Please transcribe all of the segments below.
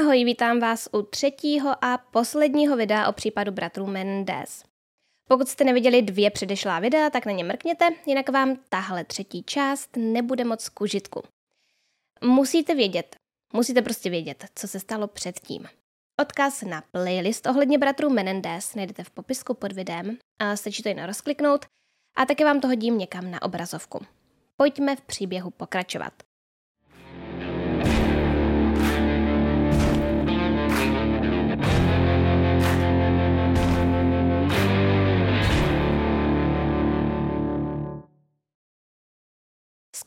Ahoj, vítám vás u třetího a posledního videa o případu bratrů Mendes. Pokud jste neviděli dvě předešlá videa, tak na ně mrkněte, jinak vám tahle třetí část nebude moc k užitku. Musíte vědět, musíte prostě vědět, co se stalo předtím. Odkaz na playlist ohledně bratrů Menendez najdete v popisku pod videem a stačí to jen rozkliknout a také vám to hodím někam na obrazovku. Pojďme v příběhu pokračovat.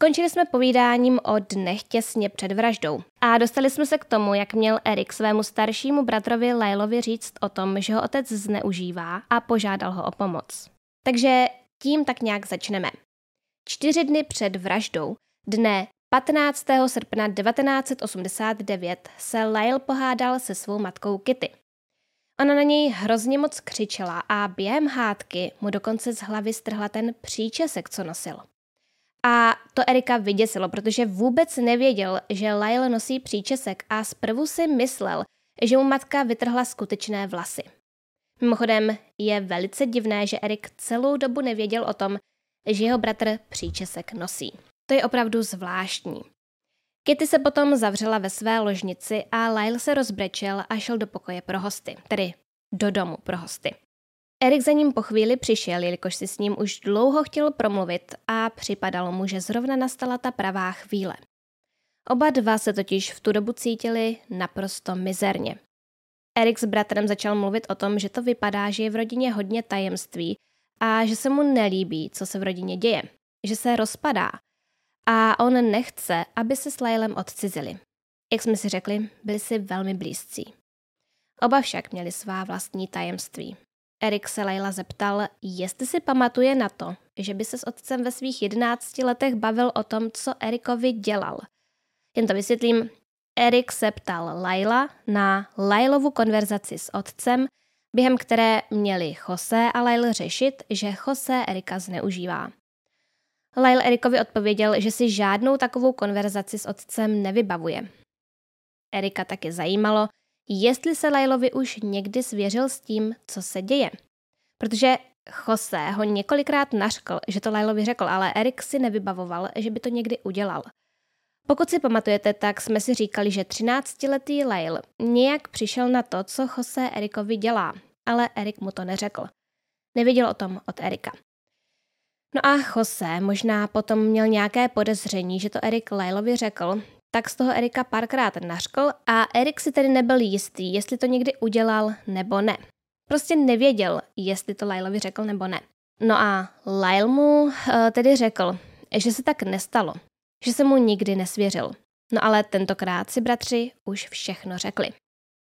Skončili jsme povídáním o dnech těsně před vraždou a dostali jsme se k tomu, jak měl Erik svému staršímu bratrovi Lailovi říct o tom, že ho otec zneužívá a požádal ho o pomoc. Takže tím tak nějak začneme. Čtyři dny před vraždou, dne 15. srpna 1989, se Lyle pohádal se svou matkou Kitty. Ona na něj hrozně moc křičela a během hádky mu dokonce z hlavy strhla ten příčesek, co nosil. A to Erika vyděsilo, protože vůbec nevěděl, že Lyle nosí příčesek a zprvu si myslel, že mu matka vytrhla skutečné vlasy. Mimochodem je velice divné, že Erik celou dobu nevěděl o tom, že jeho bratr příčesek nosí. To je opravdu zvláštní. Kitty se potom zavřela ve své ložnici a Lyle se rozbrečel a šel do pokoje pro hosty, tedy do domu pro hosty. Erik za ním po chvíli přišel, jelikož si s ním už dlouho chtěl promluvit a připadalo mu, že zrovna nastala ta pravá chvíle. Oba dva se totiž v tu dobu cítili naprosto mizerně. Erik s bratrem začal mluvit o tom, že to vypadá, že je v rodině hodně tajemství a že se mu nelíbí, co se v rodině děje, že se rozpadá a on nechce, aby se s Lylem odcizili. Jak jsme si řekli, byli si velmi blízcí. Oba však měli svá vlastní tajemství. Erik se Leila zeptal, jestli si pamatuje na to, že by se s otcem ve svých jedenácti letech bavil o tom, co Erikovi dělal. Jen to vysvětlím. Erik se ptal Laila na Lailovu konverzaci s otcem, během které měli Jose a Lail řešit, že Jose Erika zneužívá. Lail Erikovi odpověděl, že si žádnou takovou konverzaci s otcem nevybavuje. Erika taky zajímalo, jestli se Lailovi už někdy svěřil s tím, co se děje. Protože Jose ho několikrát nařkl, že to Lailovi řekl, ale Erik si nevybavoval, že by to někdy udělal. Pokud si pamatujete, tak jsme si říkali, že 13-letý Lail nějak přišel na to, co Jose Erikovi dělá, ale Erik mu to neřekl. Nevěděl o tom od Erika. No a Jose možná potom měl nějaké podezření, že to Erik Lailovi řekl, tak z toho Erika párkrát nařkl a Erik si tedy nebyl jistý, jestli to někdy udělal nebo ne. Prostě nevěděl, jestli to Lylovi řekl nebo ne. No a Lyle mu uh, tedy řekl, že se tak nestalo, že se mu nikdy nesvěřil. No ale tentokrát si bratři už všechno řekli.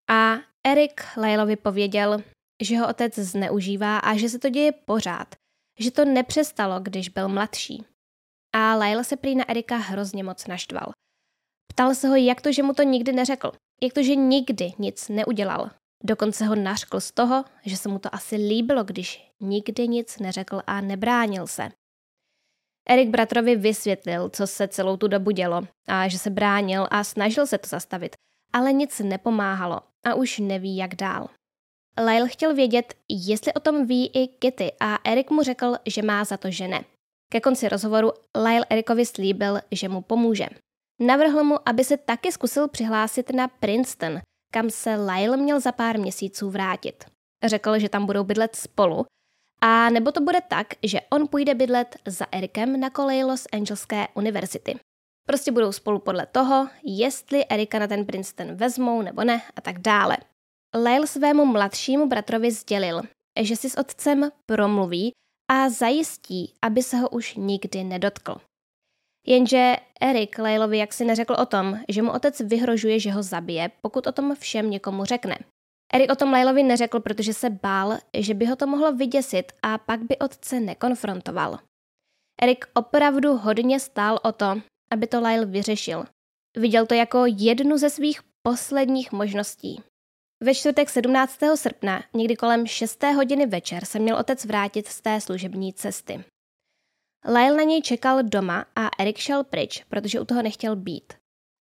A Erik Lylovi pověděl, že ho otec zneužívá a že se to děje pořád, že to nepřestalo, když byl mladší. A Lyle se prý na Erika hrozně moc naštval. Ptal se ho, jak to, že mu to nikdy neřekl. Jak to, že nikdy nic neudělal. Dokonce ho nařkl z toho, že se mu to asi líbilo, když nikdy nic neřekl a nebránil se. Erik bratrovi vysvětlil, co se celou tu dobu dělo a že se bránil a snažil se to zastavit, ale nic nepomáhalo a už neví, jak dál. Lyle chtěl vědět, jestli o tom ví i Kitty a Erik mu řekl, že má za to, že ne. Ke konci rozhovoru Lyle Erikovi slíbil, že mu pomůže. Navrhl mu, aby se taky zkusil přihlásit na Princeton, kam se Lyle měl za pár měsíců vrátit. Řekl, že tam budou bydlet spolu, a nebo to bude tak, že on půjde bydlet za Erikem na koleji Los Angeleské univerzity. Prostě budou spolu podle toho, jestli Erika na ten Princeton vezmou nebo ne a tak dále. Lyle svému mladšímu bratrovi sdělil, že si s otcem promluví a zajistí, aby se ho už nikdy nedotkl. Jenže Erik Lailovi jaksi neřekl o tom, že mu otec vyhrožuje, že ho zabije, pokud o tom všem někomu řekne. Erik o tom Lailovi neřekl, protože se bál, že by ho to mohlo vyděsit a pak by otce nekonfrontoval. Erik opravdu hodně stál o to, aby to Lyle vyřešil. Viděl to jako jednu ze svých posledních možností. Ve čtvrtek 17. srpna, někdy kolem 6. hodiny večer, se měl otec vrátit z té služební cesty. Lyle na něj čekal doma a Erik šel pryč, protože u toho nechtěl být.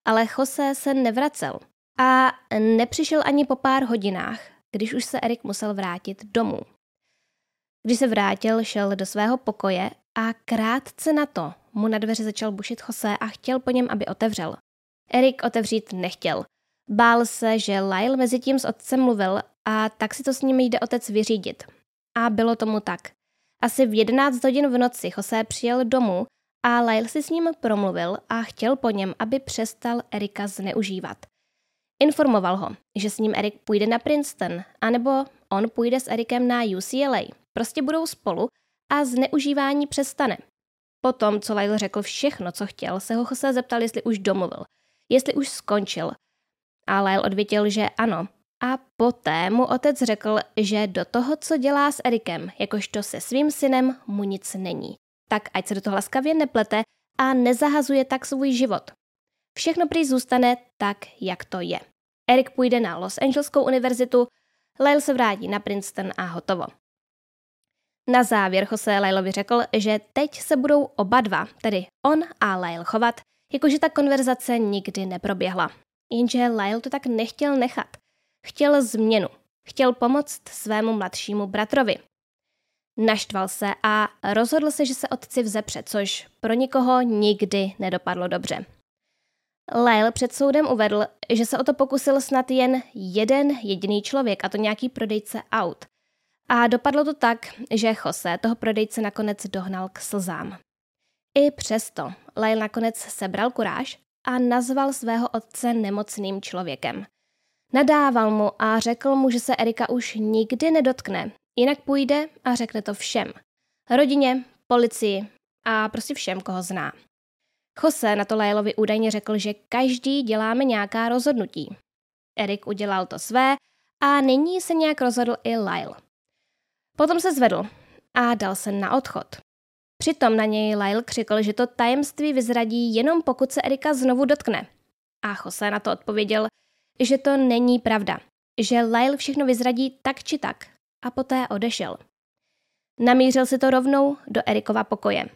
Ale Jose se nevracel A nepřišel ani po pár hodinách, když už se Erik musel vrátit domů. Když se vrátil, šel do svého pokoje a krátce na to mu na dveře začal bušit Jose a chtěl po něm, aby otevřel. Erik otevřít nechtěl. Bál se, že Lyle mezi tím s otcem mluvil a tak si to s ním jde otec vyřídit. A bylo tomu tak. Asi v 11 hodin v noci Jose přijel domů a Lyle si s ním promluvil a chtěl po něm, aby přestal Erika zneužívat. Informoval ho, že s ním Erik půjde na Princeton, anebo on půjde s Erikem na UCLA. Prostě budou spolu a zneužívání přestane. Potom, co Lyle řekl všechno, co chtěl, se ho Jose zeptal, jestli už domluvil, jestli už skončil. A Lyle odvětil, že ano. A poté mu otec řekl, že do toho, co dělá s Erikem, jakožto se svým synem, mu nic není. Tak ať se do toho laskavě neplete a nezahazuje tak svůj život. Všechno prý zůstane tak, jak to je. Erik půjde na Los Angeleskou univerzitu, Lyle se vrátí na Princeton a hotovo. Na závěr Jose Lylovi řekl, že teď se budou oba dva, tedy on a Lyle chovat, jakože ta konverzace nikdy neproběhla. Jenže Lyle to tak nechtěl nechat. Chtěl změnu. Chtěl pomoct svému mladšímu bratrovi. Naštval se a rozhodl se, že se otci vzepře, což pro nikoho nikdy nedopadlo dobře. Lyle před soudem uvedl, že se o to pokusil snad jen jeden jediný člověk, a to nějaký prodejce aut. A dopadlo to tak, že Jose toho prodejce nakonec dohnal k slzám. I přesto Lyle nakonec sebral kuráž a nazval svého otce nemocným člověkem. Nadával mu a řekl mu, že se Erika už nikdy nedotkne, jinak půjde a řekne to všem. Rodině, policii a prostě všem, koho zná. Jose na to Lylovi údajně řekl, že každý děláme nějaká rozhodnutí. Erik udělal to své a nyní se nějak rozhodl i Lyle. Potom se zvedl a dal se na odchod. Přitom na něj Lyle křikl, že to tajemství vyzradí jenom pokud se Erika znovu dotkne. A Jose na to odpověděl, že to není pravda, že Lyle všechno vyzradí tak či tak a poté odešel. Namířil si to rovnou do Erikova pokoje.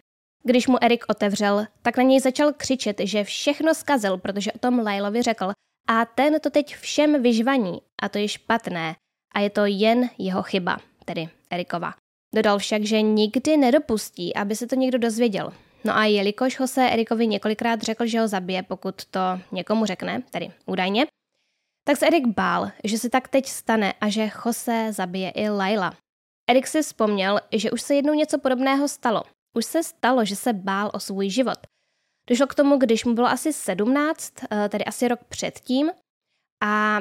Když mu Erik otevřel, tak na něj začal křičet, že všechno zkazil, protože o tom Lylovi řekl a ten to teď všem vyžvaní a to je špatné a je to jen jeho chyba, tedy Erikova. Dodal však, že nikdy nedopustí, aby se to někdo dozvěděl. No a jelikož ho se Erikovi několikrát řekl, že ho zabije, pokud to někomu řekne, tedy údajně, tak se Erik bál, že se tak teď stane a že Jose zabije i Laila. Erik si vzpomněl, že už se jednou něco podobného stalo. Už se stalo, že se bál o svůj život. Došlo k tomu, když mu bylo asi 17, eh, tedy asi rok předtím, a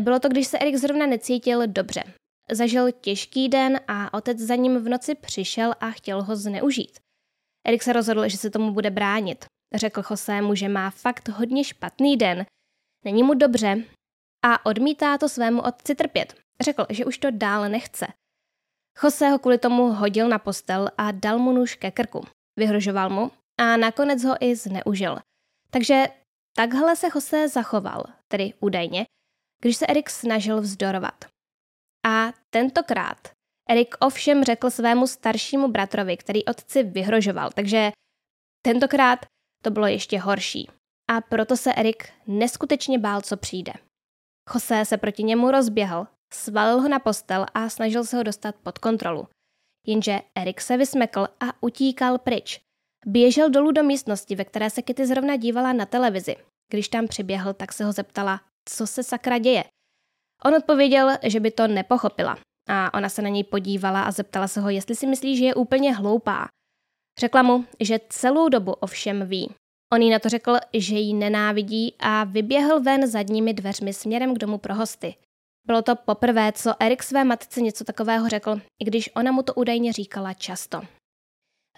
bylo to, když se Erik zrovna necítil dobře. Zažil těžký den a otec za ním v noci přišel a chtěl ho zneužít. Erik se rozhodl, že se tomu bude bránit. Řekl Josému, že má fakt hodně špatný den, není mu dobře a odmítá to svému otci trpět. Řekl, že už to dál nechce. Jose ho kvůli tomu hodil na postel a dal mu nůž ke krku. Vyhrožoval mu a nakonec ho i zneužil. Takže takhle se Jose zachoval, tedy údajně, když se Erik snažil vzdorovat. A tentokrát Erik ovšem řekl svému staršímu bratrovi, který otci vyhrožoval, takže tentokrát to bylo ještě horší. A proto se Erik neskutečně bál, co přijde. Jose se proti němu rozběhl, svalil ho na postel a snažil se ho dostat pod kontrolu. Jenže Erik se vysmekl a utíkal pryč. Běžel dolů do místnosti, ve které se Kitty zrovna dívala na televizi. Když tam přiběhl, tak se ho zeptala, co se sakra děje. On odpověděl, že by to nepochopila. A ona se na něj podívala a zeptala se ho, jestli si myslí, že je úplně hloupá. Řekla mu, že celou dobu ovšem ví. On jí na to řekl, že ji nenávidí a vyběhl ven zadními dveřmi směrem k domu pro hosty. Bylo to poprvé, co Erik své matce něco takového řekl, i když ona mu to údajně říkala často.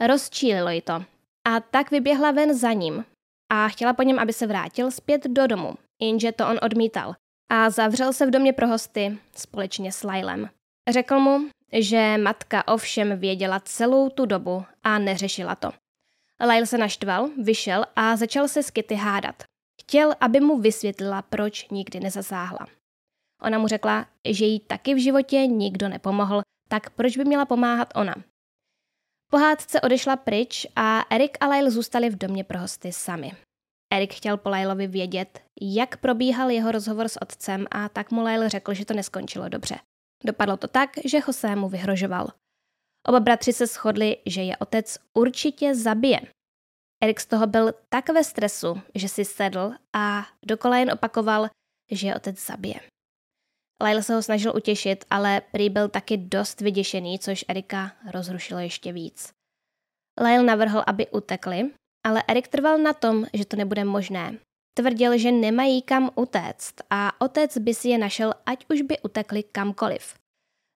Rozčílilo ji to. A tak vyběhla ven za ním a chtěla po něm, aby se vrátil zpět do domu, jenže to on odmítal a zavřel se v domě pro hosty společně s Lylem. Řekl mu, že matka ovšem věděla celou tu dobu a neřešila to. Lyle se naštval, vyšel a začal se s Kitty hádat. Chtěl, aby mu vysvětlila, proč nikdy nezasáhla. Ona mu řekla, že jí taky v životě nikdo nepomohl, tak proč by měla pomáhat ona? Pohádce odešla pryč a Erik a Lyle zůstali v domě pro hosty sami. Erik chtěl po Lailovi vědět, jak probíhal jeho rozhovor s otcem a tak mu Lail řekl, že to neskončilo dobře. Dopadlo to tak, že José mu vyhrožoval. Oba bratři se shodli, že je otec určitě zabije. Erik z toho byl tak ve stresu, že si sedl a dokola jen opakoval, že je otec zabije. Lyle se ho snažil utěšit, ale prý byl taky dost vyděšený, což Erika rozrušilo ještě víc. Lyle navrhl, aby utekli, ale Erik trval na tom, že to nebude možné. Tvrdil, že nemají kam utéct a otec by si je našel, ať už by utekli kamkoliv.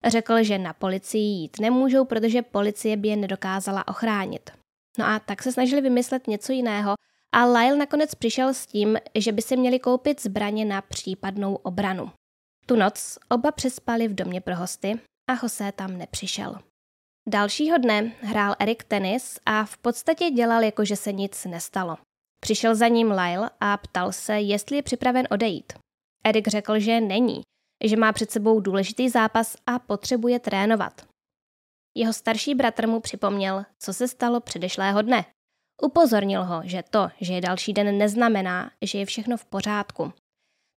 Řekl, že na policii jít nemůžou, protože policie by je nedokázala ochránit. No a tak se snažili vymyslet něco jiného a Lyle nakonec přišel s tím, že by si měli koupit zbraně na případnou obranu. Tu noc oba přespali v domě pro hosty a José tam nepřišel. Dalšího dne hrál Erik tenis a v podstatě dělal jako, že se nic nestalo. Přišel za ním Lyle a ptal se, jestli je připraven odejít. Erik řekl, že není, že má před sebou důležitý zápas a potřebuje trénovat. Jeho starší bratr mu připomněl, co se stalo předešlého dne. Upozornil ho, že to, že je další den, neznamená, že je všechno v pořádku.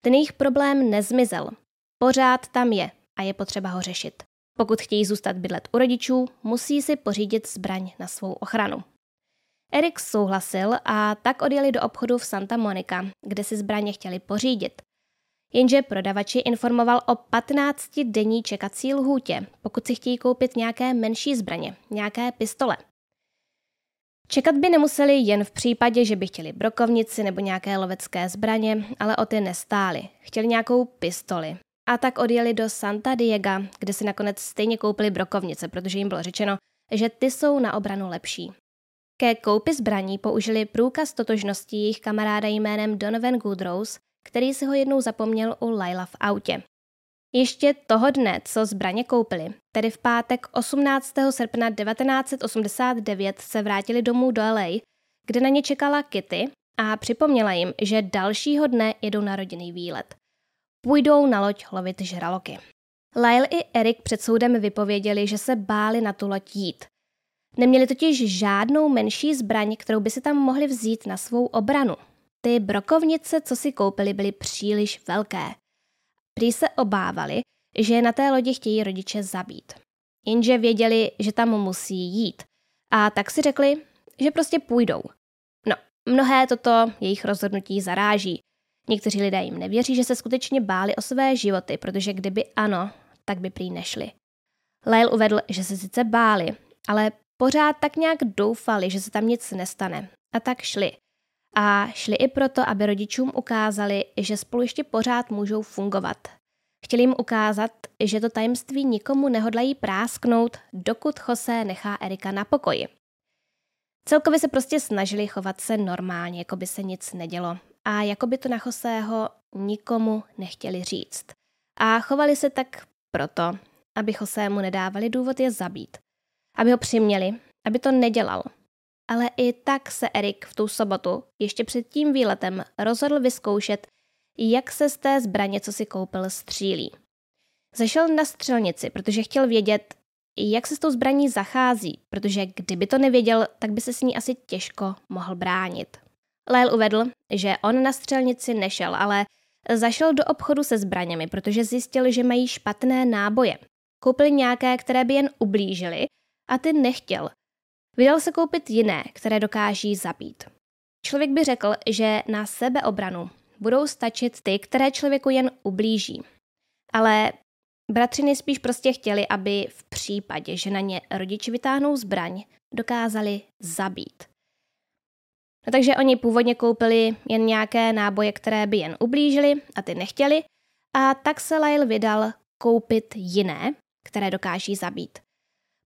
Ten jejich problém nezmizel. Pořád tam je a je potřeba ho řešit. Pokud chtějí zůstat bydlet u rodičů, musí si pořídit zbraň na svou ochranu. Erik souhlasil a tak odjeli do obchodu v Santa Monica, kde si zbraně chtěli pořídit. Jenže prodavači informoval o 15-denní čekací lhůtě, pokud si chtějí koupit nějaké menší zbraně, nějaké pistole. Čekat by nemuseli jen v případě, že by chtěli brokovnici nebo nějaké lovecké zbraně, ale o ty nestáli. Chtěli nějakou pistoli. A tak odjeli do Santa Diego, kde si nakonec stejně koupili brokovnice, protože jim bylo řečeno, že ty jsou na obranu lepší. Ke koupi zbraní použili průkaz totožnosti jejich kamaráda jménem Donovan Goodrose, který si ho jednou zapomněl u Laila v autě. Ještě toho dne, co zbraně koupili, tedy v pátek 18. srpna 1989 se vrátili domů do LA, kde na ně čekala Kitty a připomněla jim, že dalšího dne jedou na rodinný výlet. Půjdou na loď lovit žraloky. Lyle i Erik před soudem vypověděli, že se báli na tu loď jít. Neměli totiž žádnou menší zbraň, kterou by si tam mohli vzít na svou obranu. Ty brokovnice, co si koupili, byly příliš velké. Prý se obávali, že na té lodi chtějí rodiče zabít. Jenže věděli, že tam musí jít. A tak si řekli, že prostě půjdou. No, mnohé toto jejich rozhodnutí zaráží. Někteří lidé jim nevěří, že se skutečně báli o své životy, protože kdyby ano, tak by prý nešli. Lyle uvedl, že se sice báli, ale pořád tak nějak doufali, že se tam nic nestane. A tak šli. A šli i proto, aby rodičům ukázali, že spolu ještě pořád můžou fungovat. Chtěli jim ukázat, že to tajemství nikomu nehodlají prásknout, dokud Jose nechá Erika na pokoji. Celkově se prostě snažili chovat se normálně, jako by se nic nedělo. A jako by to na Joseho nikomu nechtěli říct. A chovali se tak proto, aby Josému nedávali důvod je zabít. Aby ho přiměli, aby to nedělal, ale i tak se Erik v tu sobotu, ještě před tím výletem, rozhodl vyzkoušet, jak se z té zbraně, co si koupil, střílí. Zašel na střelnici, protože chtěl vědět, jak se s tou zbraní zachází, protože kdyby to nevěděl, tak by se s ní asi těžko mohl bránit. Lyle uvedl, že on na střelnici nešel, ale zašel do obchodu se zbraněmi, protože zjistil, že mají špatné náboje. Koupil nějaké, které by jen ublížily a ty nechtěl, Vydal se koupit jiné, které dokáží zabít. Člověk by řekl, že na sebeobranu budou stačit ty, které člověku jen ublíží. Ale bratři nejspíš prostě chtěli, aby v případě, že na ně rodiči vytáhnou zbraň, dokázali zabít. No takže oni původně koupili jen nějaké náboje, které by jen ublížili a ty nechtěli, a tak se Lyle vydal koupit jiné, které dokáží zabít.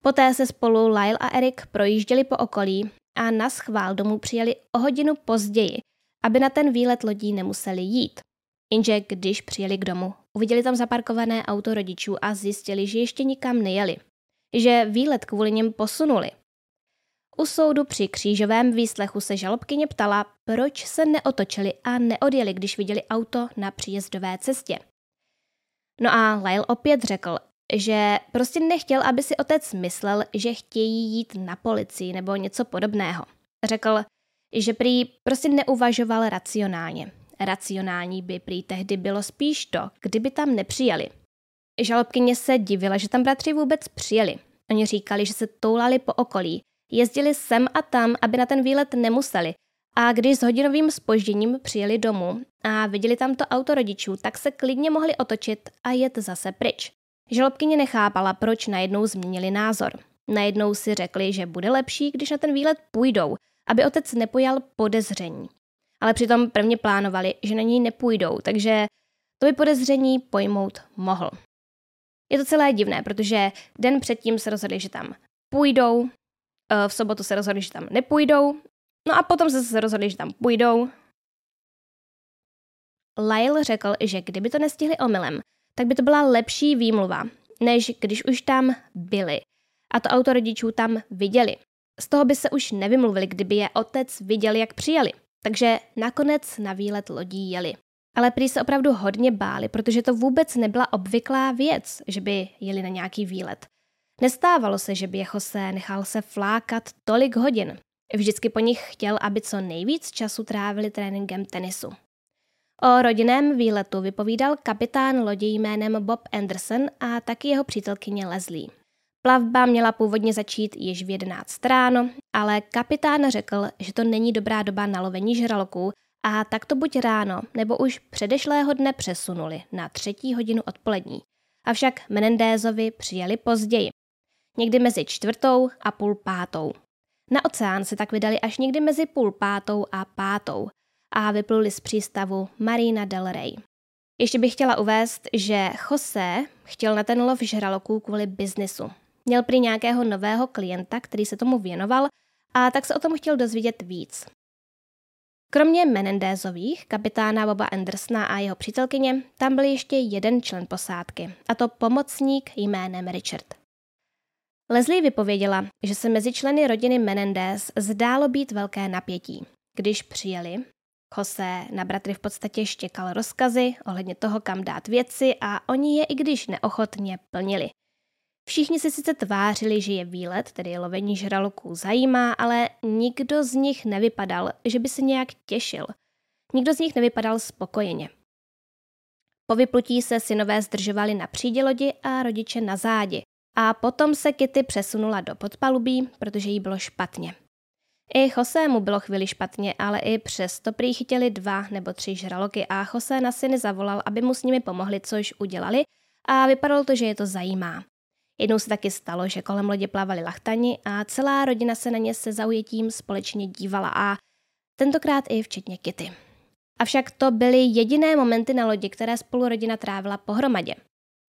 Poté se spolu Lyle a Erik projížděli po okolí a na schvál domů přijeli o hodinu později, aby na ten výlet lodí nemuseli jít. Jenže když přijeli k domu, uviděli tam zaparkované auto rodičů a zjistili, že ještě nikam nejeli. Že výlet kvůli něm posunuli. U soudu při křížovém výslechu se žalobkyně ptala, proč se neotočili a neodjeli, když viděli auto na příjezdové cestě. No a Lyle opět řekl, že prostě nechtěl, aby si otec myslel, že chtějí jít na policii nebo něco podobného. Řekl, že prý prostě neuvažoval racionálně. Racionální by prý tehdy bylo spíš to, kdyby tam nepřijeli. Žalobkyně se divila, že tam bratři vůbec přijeli. Oni říkali, že se toulali po okolí, jezdili sem a tam, aby na ten výlet nemuseli. A když s hodinovým spožděním přijeli domů a viděli tam to auto rodičů, tak se klidně mohli otočit a jet zase pryč. Žalobkyně nechápala, proč najednou změnili názor. Najednou si řekli, že bude lepší, když na ten výlet půjdou, aby otec nepojal podezření. Ale přitom prvně plánovali, že na něj nepůjdou, takže to by podezření pojmout mohl. Je to celé divné, protože den předtím se rozhodli, že tam půjdou, eh, v sobotu se rozhodli, že tam nepůjdou, no a potom se rozhodli, že tam půjdou. Lyle řekl, že kdyby to nestihli omylem, tak by to byla lepší výmluva, než když už tam byli a to auto rodičů tam viděli. Z toho by se už nevymluvili, kdyby je otec viděl, jak přijeli. Takže nakonec na výlet lodí jeli. Ale prý se opravdu hodně báli, protože to vůbec nebyla obvyklá věc, že by jeli na nějaký výlet. Nestávalo se, že by jeho se nechal se flákat tolik hodin. Vždycky po nich chtěl, aby co nejvíc času trávili tréninkem tenisu. O rodinném výletu vypovídal kapitán lodi jménem Bob Anderson a taky jeho přítelkyně Leslie. Plavba měla původně začít již v 11 ráno, ale kapitán řekl, že to není dobrá doba na lovení žraloků a tak to buď ráno nebo už předešlého dne přesunuli na třetí hodinu odpolední. Avšak Menendézovi přijeli později, někdy mezi čtvrtou a půl pátou. Na oceán se tak vydali až někdy mezi půl pátou a pátou a vypluli z přístavu Marina del Rey. Ještě bych chtěla uvést, že Jose chtěl na ten lov žraloků kvůli biznisu. Měl prý nějakého nového klienta, který se tomu věnoval a tak se o tom chtěl dozvědět víc. Kromě Menendézových, kapitána Boba Andersona a jeho přítelkyně, tam byl ještě jeden člen posádky, a to pomocník jménem Richard. Leslie vypověděla, že se mezi členy rodiny Menendez zdálo být velké napětí. Když přijeli, Jose na bratry v podstatě štěkal rozkazy ohledně toho, kam dát věci a oni je i když neochotně plnili – Všichni si sice tvářili, že je výlet, tedy lovení žraloků, zajímá, ale nikdo z nich nevypadal, že by se nějak těšil. Nikdo z nich nevypadal spokojeně. Po vyplutí se synové zdržovali na přídě lodi a rodiče na zádi. A potom se Kitty přesunula do podpalubí, protože jí bylo špatně. I Jose mu bylo chvíli špatně, ale i přesto prý chytili dva nebo tři žraloky a Jose na syny zavolal, aby mu s nimi pomohli, což udělali a vypadalo to, že je to zajímá. Jednou se taky stalo, že kolem lodě plavali lachtani a celá rodina se na ně se zaujetím společně dívala a tentokrát i včetně Kitty. Avšak to byly jediné momenty na lodi, které spolu rodina trávila pohromadě.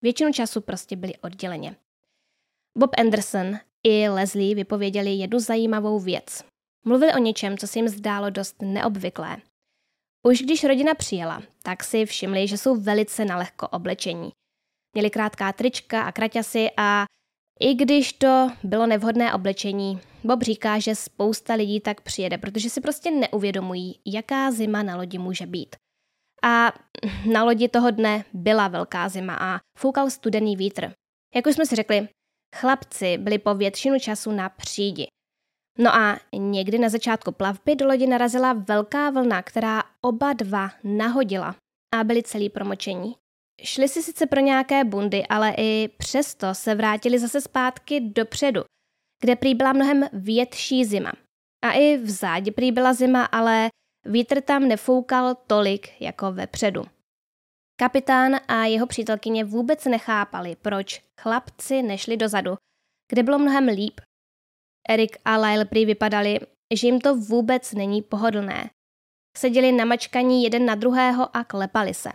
Většinu času prostě byli odděleně. Bob Anderson i Leslie vypověděli jednu zajímavou věc. Mluvili o něčem, co se jim zdálo dost neobvyklé. Už když rodina přijela, tak si všimli, že jsou velice nalehko oblečení – Měli krátká trička a kraťasy a i když to bylo nevhodné oblečení, Bob říká, že spousta lidí tak přijede, protože si prostě neuvědomují, jaká zima na lodi může být. A na lodi toho dne byla velká zima a foukal studený vítr. Jak už jsme si řekli, chlapci byli po většinu času na přídi. No a někdy na začátku plavby do lodi narazila velká vlna, která oba dva nahodila a byli celý promočení. Šli si sice pro nějaké bundy, ale i přesto se vrátili zase zpátky dopředu, kde prý byla mnohem větší zima. A i v zádě prý byla zima, ale vítr tam nefoukal tolik jako vepředu. Kapitán a jeho přítelkyně vůbec nechápali, proč chlapci nešli dozadu, kde bylo mnohem líp. Erik a Lyle prý vypadali, že jim to vůbec není pohodlné. Seděli na mačkaní jeden na druhého a klepali se.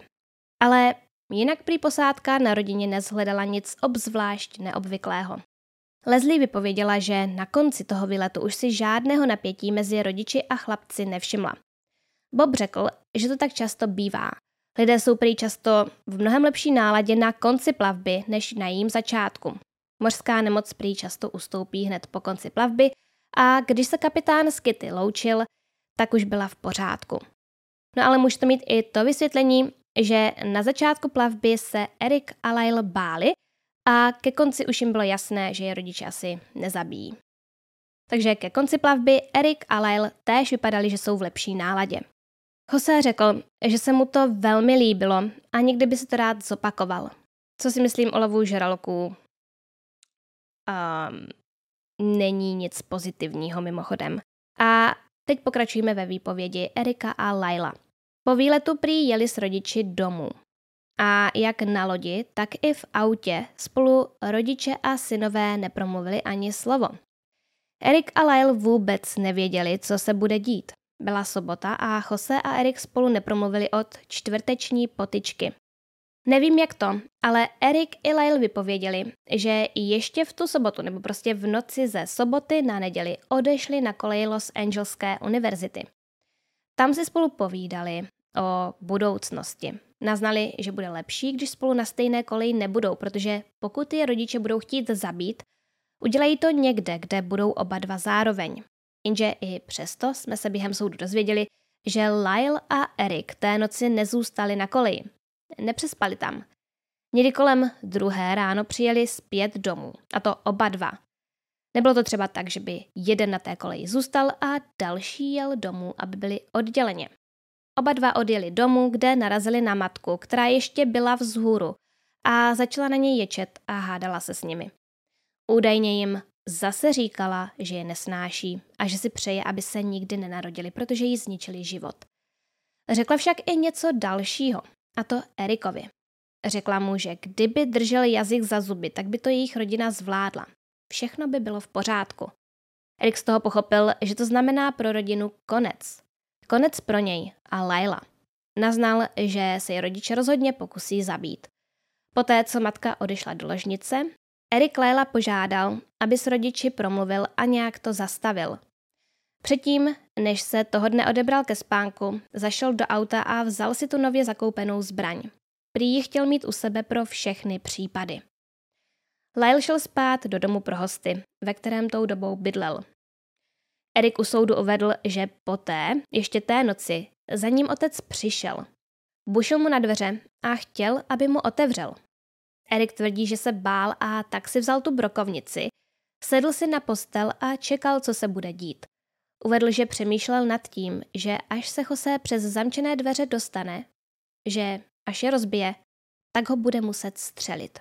Ale Jinak prý posádka na rodině nezhledala nic obzvlášť neobvyklého. Leslie vypověděla, že na konci toho výletu už si žádného napětí mezi rodiči a chlapci nevšimla. Bob řekl, že to tak často bývá. Lidé jsou prý často v mnohem lepší náladě na konci plavby než na jím začátku. Mořská nemoc prý často ustoupí hned po konci plavby a když se kapitán Skity loučil, tak už byla v pořádku. No ale může to mít i to vysvětlení, že na začátku plavby se Erik a Lyle báli a ke konci už jim bylo jasné, že je rodiče asi nezabijí. Takže ke konci plavby Erik a Lyle též vypadali, že jsou v lepší náladě. Jose řekl, že se mu to velmi líbilo a někdy by se to rád zopakoval. Co si myslím o lovu žraloků? Um, není nic pozitivního mimochodem. A teď pokračujeme ve výpovědi Erika a Laila. Po výletu prý jeli s rodiči domů. A jak na lodi, tak i v autě spolu rodiče a synové nepromluvili ani slovo. Erik a Lyle vůbec nevěděli, co se bude dít. Byla sobota a Jose a Erik spolu nepromluvili od čtvrteční potyčky. Nevím jak to, ale Erik i Lyle vypověděli, že ještě v tu sobotu nebo prostě v noci ze soboty na neděli odešli na kolej Los Angeleské univerzity. Tam si spolu povídali o budoucnosti. Naznali, že bude lepší, když spolu na stejné koleji nebudou, protože pokud je rodiče budou chtít zabít, udělají to někde, kde budou oba dva zároveň. Jenže i přesto jsme se během soudu dozvěděli, že Lyle a Eric té noci nezůstali na koleji. Nepřespali tam. Někdy kolem druhé ráno přijeli zpět domů, a to oba dva. Nebylo to třeba tak, že by jeden na té koleji zůstal a další jel domů, aby byli odděleně. Oba dva odjeli domů, kde narazili na matku, která ještě byla vzhůru a začala na něj ječet a hádala se s nimi. Údajně jim zase říkala, že je nesnáší a že si přeje, aby se nikdy nenarodili, protože jí zničili život. Řekla však i něco dalšího, a to Erikovi. Řekla mu, že kdyby držel jazyk za zuby, tak by to jejich rodina zvládla. Všechno by bylo v pořádku. Erik z toho pochopil, že to znamená pro rodinu konec. Konec pro něj a Laila. Naznal, že se jej rodiče rozhodně pokusí zabít. Poté, co matka odešla do ložnice, Erik Laila požádal, aby s rodiči promluvil a nějak to zastavil. Předtím, než se toho dne odebral ke spánku, zašel do auta a vzal si tu nově zakoupenou zbraň. Prý ji chtěl mít u sebe pro všechny případy. Lyle šel spát do domu pro hosty, ve kterém tou dobou bydlel. Erik u soudu uvedl, že poté, ještě té noci, za ním otec přišel. Bušil mu na dveře a chtěl, aby mu otevřel. Erik tvrdí, že se bál a tak si vzal tu brokovnici, sedl si na postel a čekal, co se bude dít. Uvedl, že přemýšlel nad tím, že až se Jose přes zamčené dveře dostane, že až je rozbije, tak ho bude muset střelit.